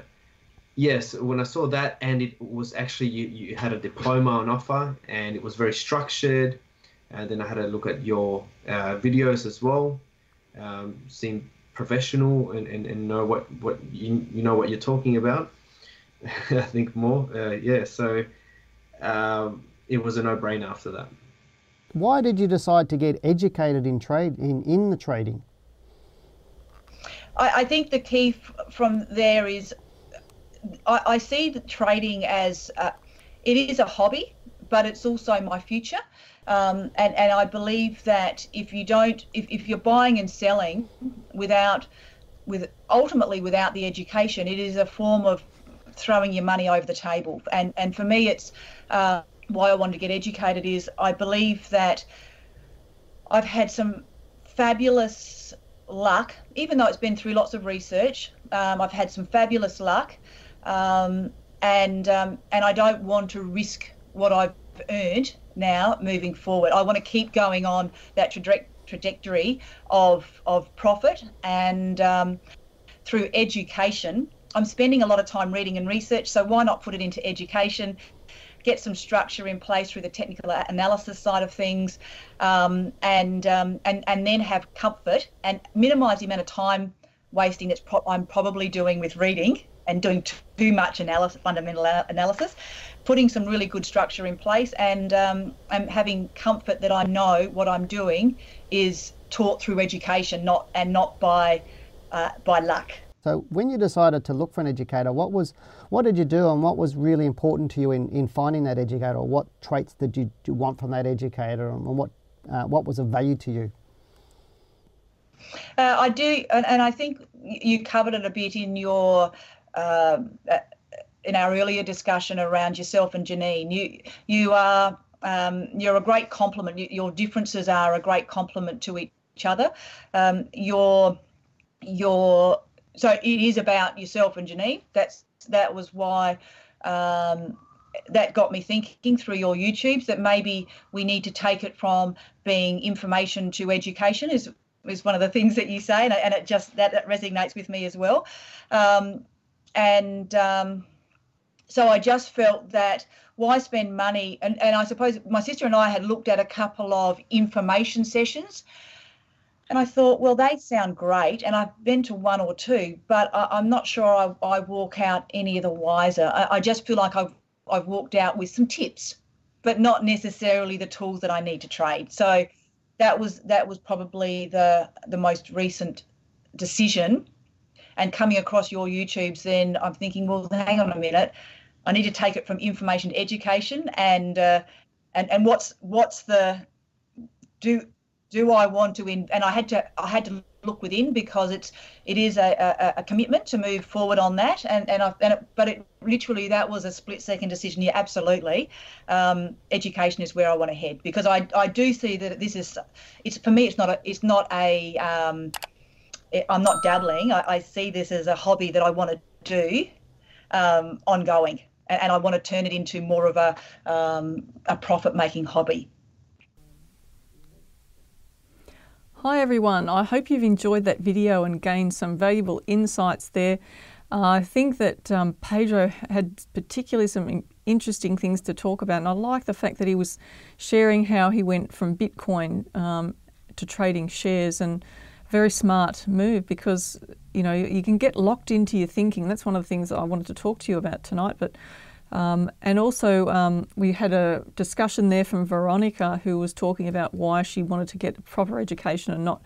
yes when I saw that and it was actually you, you had a diploma on offer and it was very structured and then I had a look at your uh, videos as well um, seemed professional and, and, and know what, what you, you know what you're talking about (laughs) I think more. Uh, yeah, so um, it was a no-brainer after that. Why did you decide to get educated in trade in, in the trading? I, I think the key f- from there is I, I see the trading as uh, it is a hobby, but it's also my future. Um, and, and I believe that if you don't, if, if you're buying and selling without, with ultimately without the education, it is a form of throwing your money over the table. And and for me, it's uh, why I wanted to get educated is I believe that I've had some fabulous luck, even though it's been through lots of research. Um, I've had some fabulous luck, um, and um, and I don't want to risk what I've earned now moving forward. I want to keep going on that traje- trajectory of of profit and um, through education I'm spending a lot of time reading and research, so why not put it into education? Get some structure in place through the technical analysis side of things, um, and um, and and then have comfort and minimise the amount of time wasting that pro- I'm probably doing with reading and doing too much analysis, fundamental analysis, putting some really good structure in place, and um, and having comfort that I know what I'm doing is taught through education, not and not by uh, by luck. So when you decided to look for an educator, what was what did you do and what was really important to you in, in finding that educator? Or what traits did you, you want from that educator and what uh, what was of value to you? Uh, I do, and, and, I think you covered it a bit in your um, uh, in our earlier discussion around yourself and Janine. You you are um, you're a great complement. Your differences are a great complement to each other. Um, your your so it is about yourself and Janine. That's that was why um, that got me thinking through your YouTubes that maybe we need to take it from being information to education is is one of the things that you say, and, and it just that, that resonates with me as well. Um, and um, so I just felt that why spend money? And, and I suppose my sister and I had looked at a couple of information sessions and I thought, well, they sound great, and I've been to one or two, but I, am not sure I, I, walk out any of the wiser. I, I, just feel like I've I've walked out with some tips but not necessarily the tools that I need to trade. So that was that was probably the the most recent decision. And coming across your YouTubes, then I'm thinking, well, hang on a minute, I need to take it from information to education, and uh, and and what's what's the do do I want to in and I had to I had to look within because it's it is a, a, a commitment to move forward on that. And and, I, and it, but it literally that was a split second decision. Yeah absolutely. Um, education is where I want to head because I, I do see that this is it's for me it's not a it's not a um, it, I'm not dabbling. I, I, see this as a hobby that I want to do um, ongoing. And, and, I want to turn it into more of a um, a profit making hobby Hi everyone, I hope you've enjoyed that video and gained some valuable insights there. Uh, I think that um, Pedro had particularly some interesting things to talk about, and I like the fact that he was sharing how he went from Bitcoin um, to trading shares, and very smart move because you know you can get locked into your thinking. That's one of the things I wanted to talk to you about tonight, but um, and also, um, we had a discussion there from Veronica who was talking about why she wanted to get proper education and not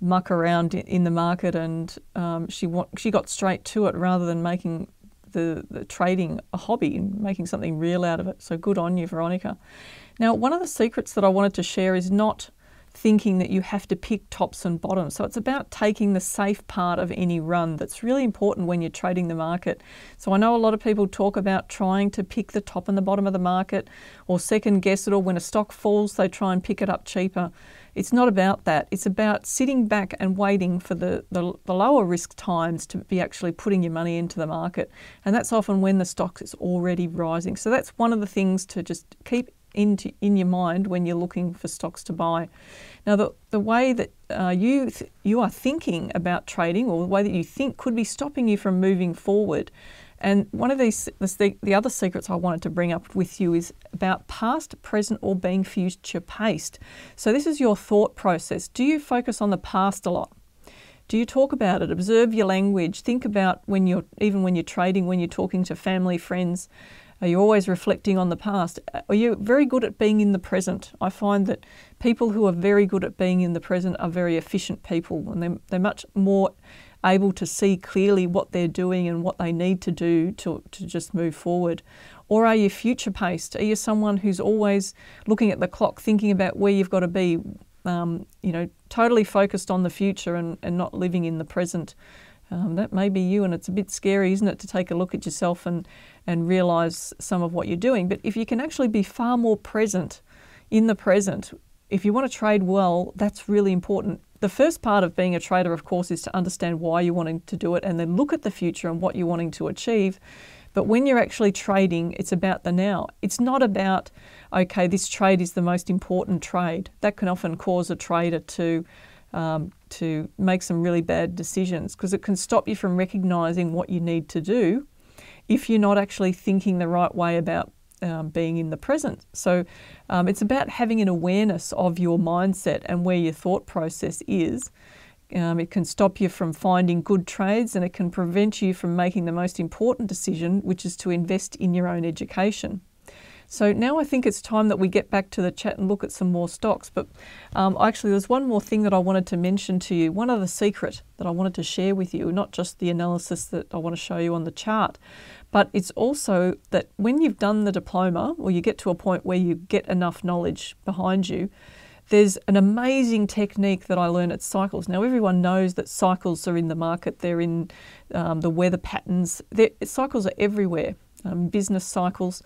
muck around in the market, and um, she she got straight to it rather than making the, the trading a hobby and making something real out of it. So good on you, Veronica. Now, one of the secrets that I wanted to share is not thinking that you have to pick tops and bottoms. So it's about taking the safe part of any run. That's really important when you're trading the market. So I know a lot of people talk about trying to pick the top and the bottom of the market or second guess it, or when a stock falls, they try and pick it up cheaper. It's not about that. It's about sitting back and waiting for the, the, the lower risk times to be actually putting your money into the market. And that's often when the stock is already rising. So that's one of the things to just keep into in your mind when you're looking for stocks to buy. Now, the, the way that uh, you th- you are thinking about trading, or the way that you think, could be stopping you from moving forward. And one of these, the, the other secrets I wanted to bring up with you is about past, present, or being future paced. So this is your thought process. Do you focus on the past a lot? Do you talk about it? Observe your language. Think about when you're even when you're trading, when you're talking to family, friends. Are you always reflecting on the past? Are you very good at being in the present? I find that people who are very good at being in the present are very efficient people and they're, they're much more able to see clearly what they're doing and what they need to do to, to just move forward? Or are you future paced? Are you someone who's always looking at the clock, thinking about where you've got to be, um, you know, totally focused on the future and, and not living in the present? Um, that may be you, and it's a bit scary, isn't it, to take a look at yourself and, and realize some of what you're doing. But if you can actually be far more present in the present, if you want to trade well, that's really important. The first part of being a trader, of course, is to understand why you're wanting to do it and then look at the future and what you're wanting to achieve. But when you're actually trading, it's about the now. It's not about, okay, this trade is the most important trade. That can often cause a trader to um, to make some really bad decisions because it can stop you from recognizing what you need to do if you're not actually thinking the right way about um, being in the present. So um, it's about having an awareness of your mindset and where your thought process is. Um, it can stop you from finding good trades and it can prevent you from making the most important decision, which is to invest in your own education. So now I think it's time that we get back to the chat and look at some more stocks. But um, actually, there's one more thing that I wanted to mention to you. One other secret that I wanted to share with you, not just the analysis that I want to show you on the chart, but it's also that when you've done the diploma or you get to a point where you get enough knowledge behind you, there's an amazing technique that I learned at Cycles. Now, everyone knows that cycles are in the market, they're in um, the weather patterns, they're, cycles are everywhere, um, business cycles.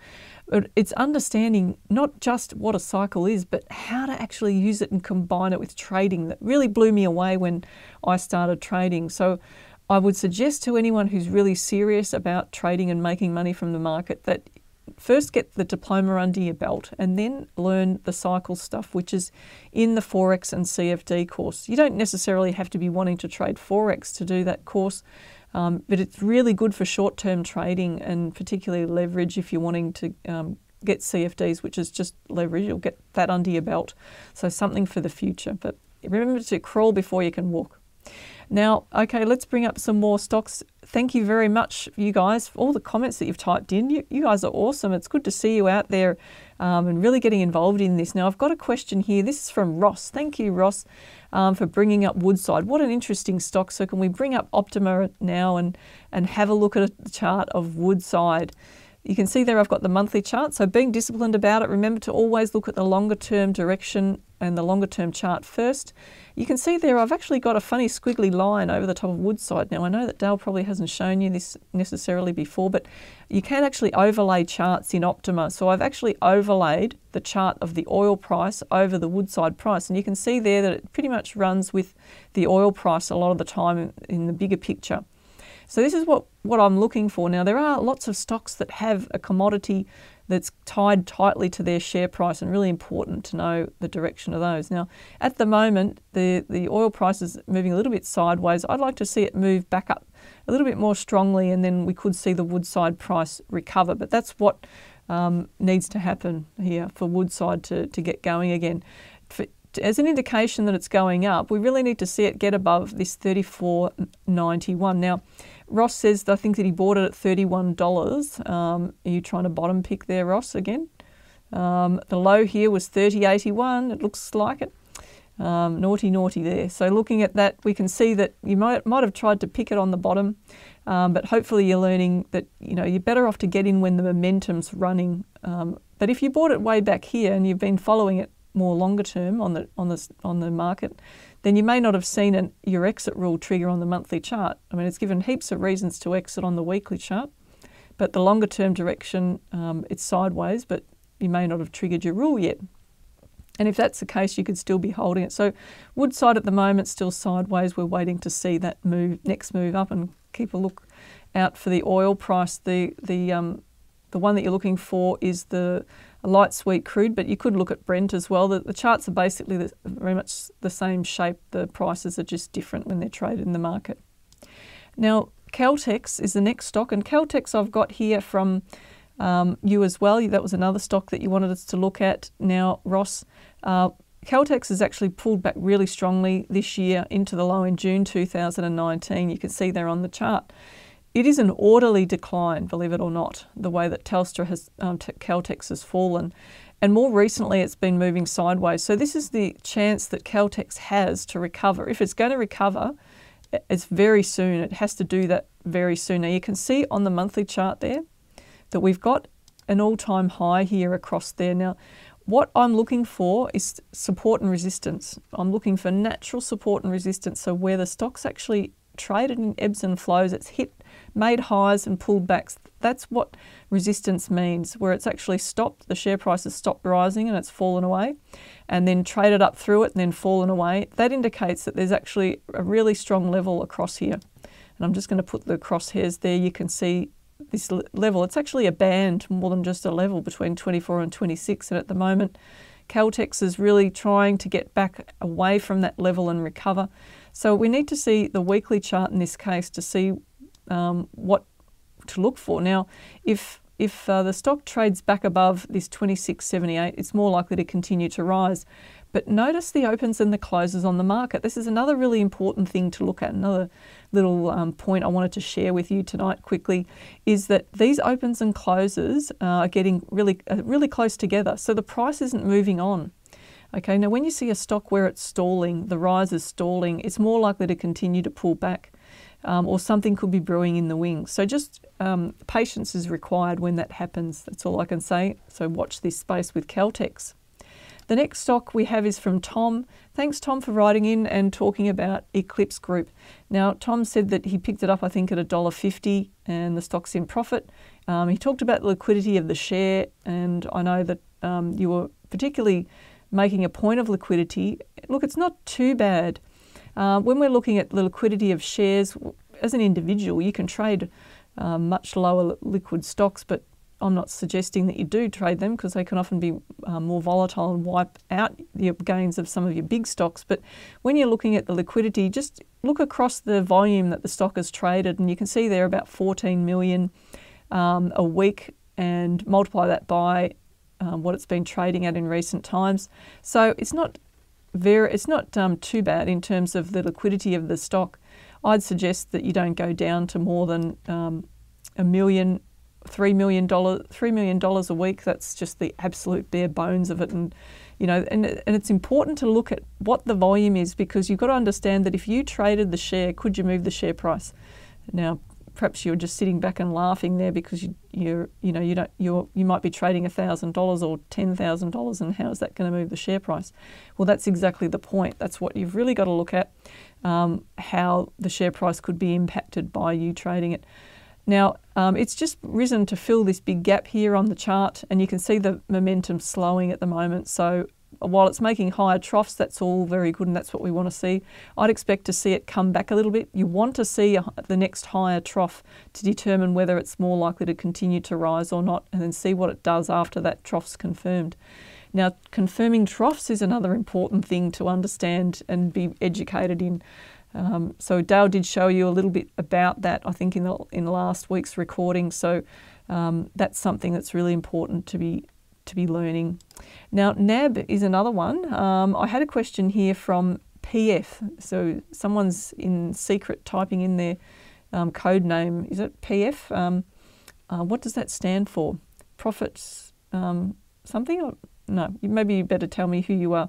But it's understanding not just what a cycle is, but how to actually use it and combine it with trading that really blew me away when I started trading. So I would suggest to anyone who's really serious about trading and making money from the market that first get the diploma under your belt and then learn the cycle stuff, which is in the Forex and CFD course. You don't necessarily have to be wanting to trade Forex to do that course. Um, but it's really good for short term trading and particularly leverage if you're wanting to um, get CFDs, which is just leverage. You'll get that under your belt. So, something for the future. But remember to crawl before you can walk. Now, okay, let's bring up some more stocks. Thank you very much, you guys, for all the comments that you've typed in. You, you guys are awesome. It's good to see you out there um, and really getting involved in this. Now, I've got a question here. This is from Ross. Thank you, Ross, um, for bringing up Woodside. What an interesting stock. So, can we bring up Optima now and, and have a look at the chart of Woodside? You can see there I've got the monthly chart. So being disciplined about it, remember to always look at the longer term direction and the longer term chart first. You can see there I've actually got a funny squiggly line over the top of Woodside. Now I know that Dale probably hasn't shown you this necessarily before, but you can actually overlay charts in Optima. So I've actually overlaid the chart of the oil price over the Woodside price. And you can see there that it pretty much runs with the oil price a lot of the time in the bigger picture. So this is what, what I'm looking for. Now there are lots of stocks that have a commodity that's tied tightly to their share price and really important to know the direction of those. Now at the moment the, the oil price is moving a little bit sideways. I'd like to see it move back up a little bit more strongly and then we could see the Woodside price recover. But that's what um, needs to happen here for Woodside to, to get going again. For, as an indication that it's going up, we really need to see it get above this 34.91. Now, Ross says I think that he bought it at $31. Um, are you trying to bottom pick there, Ross, again? Um, the low here was 30.81. It looks like it. Um, naughty, naughty there. So looking at that, we can see that you might might have tried to pick it on the bottom, um, but hopefully you're learning that you know you're better off to get in when the momentum's running. Um, but if you bought it way back here and you've been following it more longer term on the on the on the market, then you may not have seen an, your exit rule trigger on the monthly chart. I mean, it's given heaps of reasons to exit on the weekly chart, but the longer term direction, um, it's sideways, but you may not have triggered your rule yet. And if that's the case, you could still be holding it. So Woodside at the moment still sideways. We're waiting to see that move next move up and keep a look out for the oil price. The the um, the one that you're looking for is the a light sweet crude, but you could look at Brent as well. The, the charts are basically the, very much the same shape. The prices are just different when they're traded in the market. Now, Caltex is the next stock, and Caltex I've got here from um, you as well. That was another stock that you wanted us to look at. Now, Ross, uh, Caltex has actually pulled back really strongly this year into the low in June 2019. You can see there on the chart. It is an orderly decline, believe it or not, the way that Telstra has, um, Caltex has fallen. And more recently, it's been moving sideways. So, this is the chance that Caltex has to recover. If it's going to recover, it's very soon. It has to do that very soon. Now, you can see on the monthly chart there that we've got an all time high here across there. Now, what I'm looking for is support and resistance. I'm looking for natural support and resistance. So, where the stock's actually traded in ebbs and flows, it's hit made highs and pulled backs. That's what resistance means, where it's actually stopped, the share price has stopped rising and it's fallen away, and then traded up through it and then fallen away. That indicates that there's actually a really strong level across here. And I'm just going to put the crosshairs there. You can see this level. It's actually a band more than just a level between 24 and 26. And at the moment, Caltex is really trying to get back away from that level and recover. So we need to see the weekly chart in this case to see um, what to look for. Now, if if uh, the stock trades back above this 26.78, it's more likely to continue to rise. But notice the opens and the closes on the market. This is another really important thing to look at. Another little um, point I wanted to share with you tonight quickly is that these opens and closes uh, are getting really, uh, really close together. So the price isn't moving on. Okay, now when you see a stock where it's stalling, the rise is stalling, it's more likely to continue to pull back um, or something could be brewing in the wings. So just um, patience is required when that happens. That's all I can say. So watch this space with Caltex. The next stock we have is from Tom. Thanks, Tom, for writing in and talking about Eclipx Group. Now, Tom said that he picked it up, I think, at $1.50 and the stock's in profit. Um, he talked about the liquidity of the share, and I know that um, you were particularly making a point of liquidity. Look, it's not too bad. Uh, when we're looking at the liquidity of shares, as an individual, you can trade uh, much lower liquid stocks, but I'm not suggesting that you do trade them because they can often be uh, more volatile and wipe out the gains of some of your big stocks. But when you're looking at the liquidity, just look across the volume that the stock has traded, and you can see there about 14 million um, a week, and multiply that by um, what it's been trading at in recent times. So it's not very, it's not um, too bad in terms of the liquidity of the stock. I'd suggest that you don't go down to more than um, a million, three million dollars, three million dollars a week. That's just the absolute bare bones of it, and you know, and and it's important to look at what the volume is because you've got to understand that if you traded the share, could you move the share price? Now, perhaps you're just sitting back and laughing there because you you you know you don't you you might be trading thousand dollars or ten thousand dollars, and how is that going to move the share price? Well, that's exactly the point. That's what you've really got to look at, um, how the share price could be impacted by you trading it. Now, um, it's just risen to fill this big gap here on the chart, and you can see the momentum slowing at the moment. So while it's making higher troughs, that's all very good and that's what we want to see. I'd expect to see it come back a little bit. You want to see a, the next higher trough to determine whether it's more likely to continue to rise or not, and then see what it does after that trough's confirmed. Now, confirming troughs is another important thing to understand and be educated in. Um, so Dale did show you a little bit about that, I think, in the in last week's recording. So um, that's something that's really important to be to be learning. Now, NAB is another one. Um, I had a question here from PF. So someone's in secret typing in their um, code name. Is it PF? Um, uh, what does that stand for? Profits um, something? Or, no, maybe you better tell me who you are.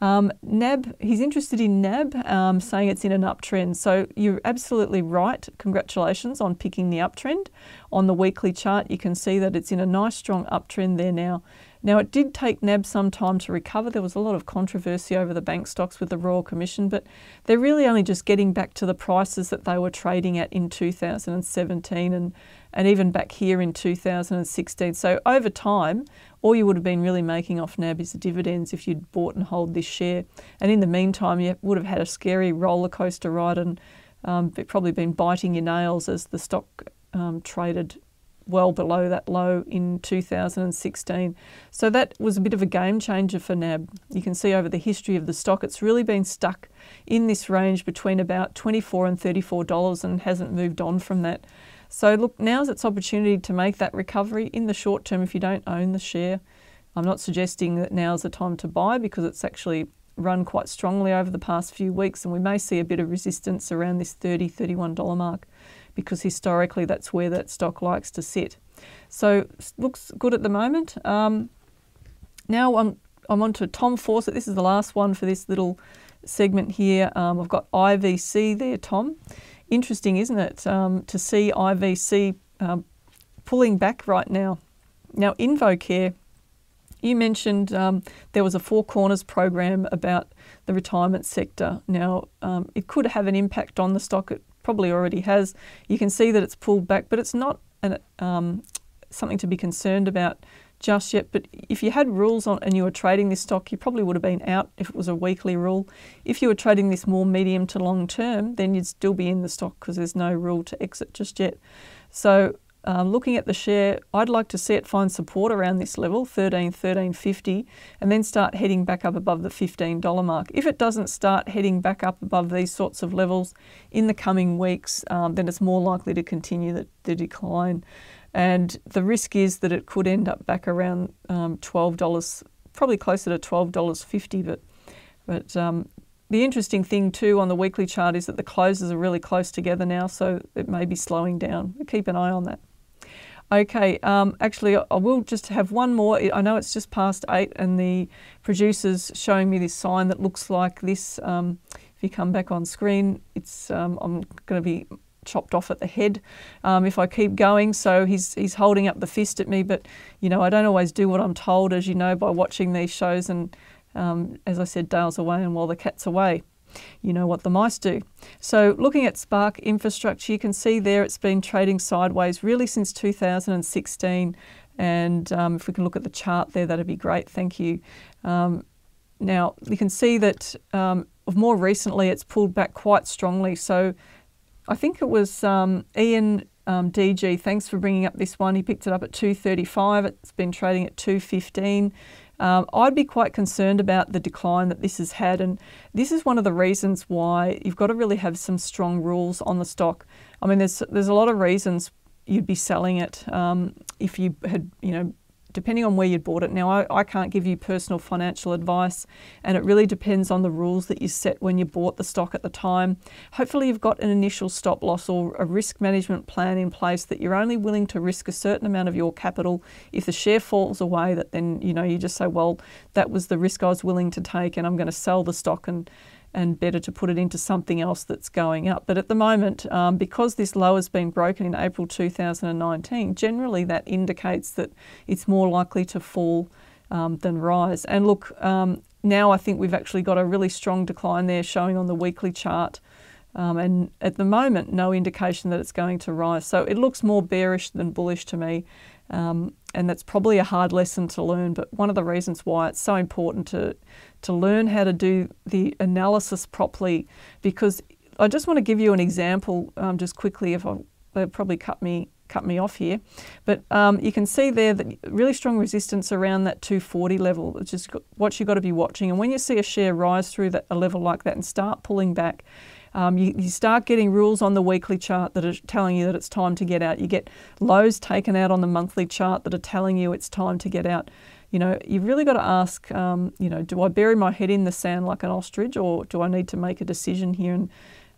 Um, NAB, he's interested in NAB, um, saying it's in an uptrend. So you're absolutely right. Congratulations on picking the uptrend. On the weekly chart, you can see that it's in a nice strong uptrend there now. Now, it did take NAB some time to recover. There was a lot of controversy over the bank stocks with the Royal Commission, but they're really only just getting back to the prices that they were trading at in 2017 and, and even back here in 2016. So, over time, all you would have been really making off NAB is the dividends if you'd bought and hold this share. And in the meantime, you would have had a scary roller coaster ride and um, probably been biting your nails as the stock um, traded well below that low in 2016. So that was a bit of a game changer for NAB. You can see over the history of the stock, it's really been stuck in this range between about 24 and $34 and hasn't moved on from that. So look, now's its opportunity to make that recovery in the short term if you don't own the share. I'm not suggesting that now's the time to buy because it's actually run quite strongly over the past few weeks and we may see a bit of resistance around this $30, $31 mark because historically that's where that stock likes to sit. So looks good at the moment. Um, now I'm, I'm on to Tom Fawcett. This is the last one for this little segment here. Um, I've got IVC there, Tom interesting, isn't it, um, to see IVC um, pulling back right now. Now, InvoCare, you mentioned um, there was a Four Corners program about the retirement sector. Now, um, it could have an impact on the stock. It probably already has. You can see that it's pulled back, but it's not an, um, something to be concerned about just yet. But if you had rules on and you were trading this stock, you probably would have been out if it was a weekly rule. If you were trading this more medium to long term, then you'd still be in the stock because there's no rule to exit just yet. So um, looking at the share, I'd like to see it find support around this level, 13, 13.50, and then start heading back up above the $15 mark. If it doesn't start heading back up above these sorts of levels in the coming weeks, um, then it's more likely to continue the, the decline. And the risk is that it could end up back around um, $12, probably closer to $12.50. But, but um, the interesting thing too on the weekly chart is that the closes are really close together now, so it may be slowing down. Keep an eye on that. Okay, um, actually, I will just have one more. I know it's just past eight, and the producer's showing me this sign that looks like this. Um, if you come back on screen, it's um, I'm going to be chopped off at the head um, if I keep going. So he's he's holding up the fist at me, but you know I don't always do what I'm told, as you know, by watching these shows. And um, as I said, Dale's away, and while the cat's away, you know what the mice do. So looking at Spark Infrastructure, you can see there it's been trading sideways really since 2016. And um, if we can look at the chart there, that'd be great. Thank you. Um, now you can see that um, more recently it's pulled back quite strongly. So I think it was um, Ian um, DG. Thanks for bringing up this one. He picked it up at 235. It's been trading at 215. Um, I'd be quite concerned about the decline that this has had, and this is one of the reasons why you've got to really have some strong rules on the stock. I mean, there's there's a lot of reasons you'd be selling it um, if you had you know depending on where you bought it. Now, I, I can't give you personal financial advice, and it really depends on the rules that you set when you bought the stock at the time. Hopefully, you've got an initial stop loss or a risk management plan in place that you're only willing to risk a certain amount of your capital. If the share falls away, that then you know you just say, well, that was the risk I was willing to take, and I'm going to sell the stock and and better to put it into something else that's going up. But at the moment, um, because this low has been broken in April 2019, generally that indicates that it's more likely to fall um, than rise. And look, um, now I think we've actually got a really strong decline there showing on the weekly chart. Um, and at the moment, no indication that it's going to rise. So it looks more bearish than bullish to me. Um, and that's probably a hard lesson to learn, but one of the reasons why it's so important to to learn how to do the analysis properly. Because I just want to give you an example, um, just quickly. If I, they probably cut me cut me off here, but um, you can see there that really strong resistance around that 240 level, which is what you've got to be watching. And when you see a share rise through that, a level like that and start pulling back, um, you, you, start getting rules on the weekly chart that are telling you that it's time to get out. You get lows taken out on the monthly chart that are telling you it's time to get out you know, you've really got to ask, um, you know, do I bury my head in the sand like an ostrich or do I need to make a decision here? And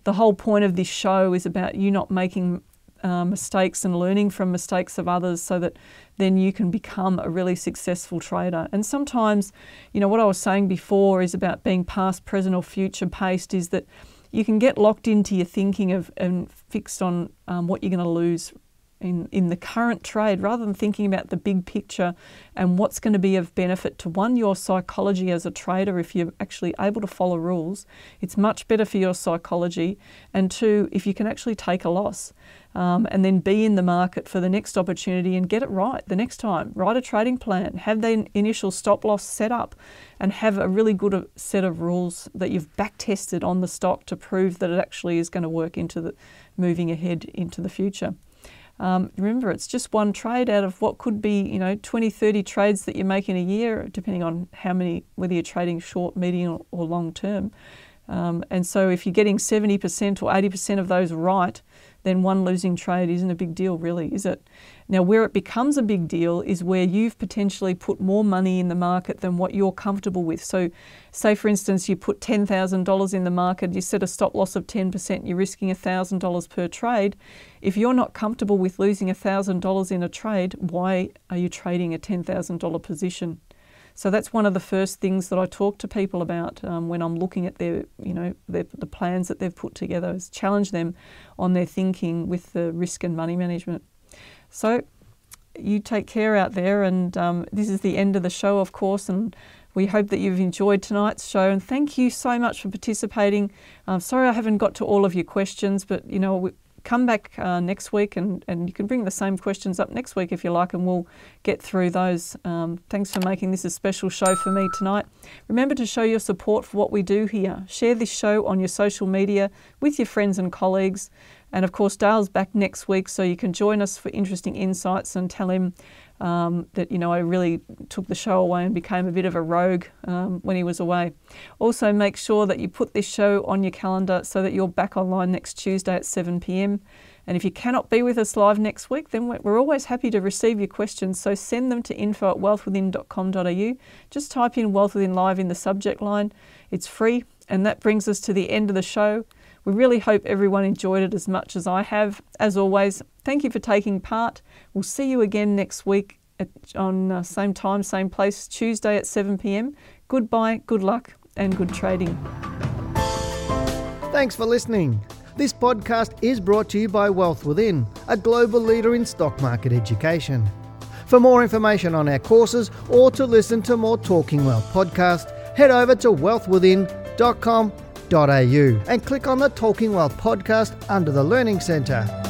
the whole point of this show is about you not making uh, mistakes and learning from mistakes of others so that then you can become a really successful trader. And sometimes, you know, what I was saying before is about being past, present, or future paced is that you can get locked into your thinking of and fixed on um, what you're going to lose in, in the current trade rather than thinking about the big picture and what's going to be of benefit to one, your psychology as a trader, if you're actually able to follow rules, it's much better for your psychology. And two, if you can actually take a loss um, and then be in the market for the next opportunity and get it right the next time. Write a trading plan, have the initial stop loss set up, and have a really good uh, set of rules that you've back tested on the stock to prove that it actually is going to work into the moving ahead into the future. Um, remember, it's just one trade out of what could be, you know, 20, 30 trades that you make in a year, depending on how many, whether you're trading short, medium, or long term. Um, and so if you're getting 70% or 80% of those right, then one losing trade isn't a big deal, really, is it? Now, where it becomes a big deal is where you've potentially put more money in the market than what you're comfortable with. So, say for instance, you put $10,000 in the market, you set a stop loss of 10%, you're risking $1,000 per trade. If you're not comfortable with losing $1,000 in a trade, why are you trading a $10,000 position? So that's one of the first things that I talk to people about um, when I'm looking at their, you know, their, the plans that they've put together. Is challenge them on their thinking with the risk and money management. So you take care out there, and um, this is the end of the show, of course, and we hope that you've enjoyed tonight's show, and thank you so much for participating. I'm sorry I haven't got to all of your questions, but you know we, come back uh, next week and, and you can bring the same questions up next week if you like, and we'll get through those. Um, thanks for making this a special show for me tonight. Remember to show your support for what we do here. Share this show on your social media with your friends and colleagues. And of course, Dale's back next week, so you can join us for interesting insights and tell him um, that you know I really took the show away and became a bit of a rogue um, when he was away. Also, make sure that you put this show on your calendar so that you're back online next Tuesday at 7 p.m. And if you cannot be with us live next week, then we're always happy to receive your questions. So send them to info at wealthwithin.com.au. Just type in Wealth Within Live in the subject line. It's free. And that brings us to the end of the show. We really hope everyone enjoyed it as much as I have. As always, thank you for taking part. We'll see you again next week at, on uh, same time, same place, Tuesday at 7 pm. Goodbye, good luck, and good trading. Thanks for listening. This podcast is brought to you by Wealth Within, a global leader in stock market education. For more information on our courses or to listen to more Talking Wealth podcast, head over to wealthwithin.com.au and click on the Talking Wealth podcast under the Learning Centre.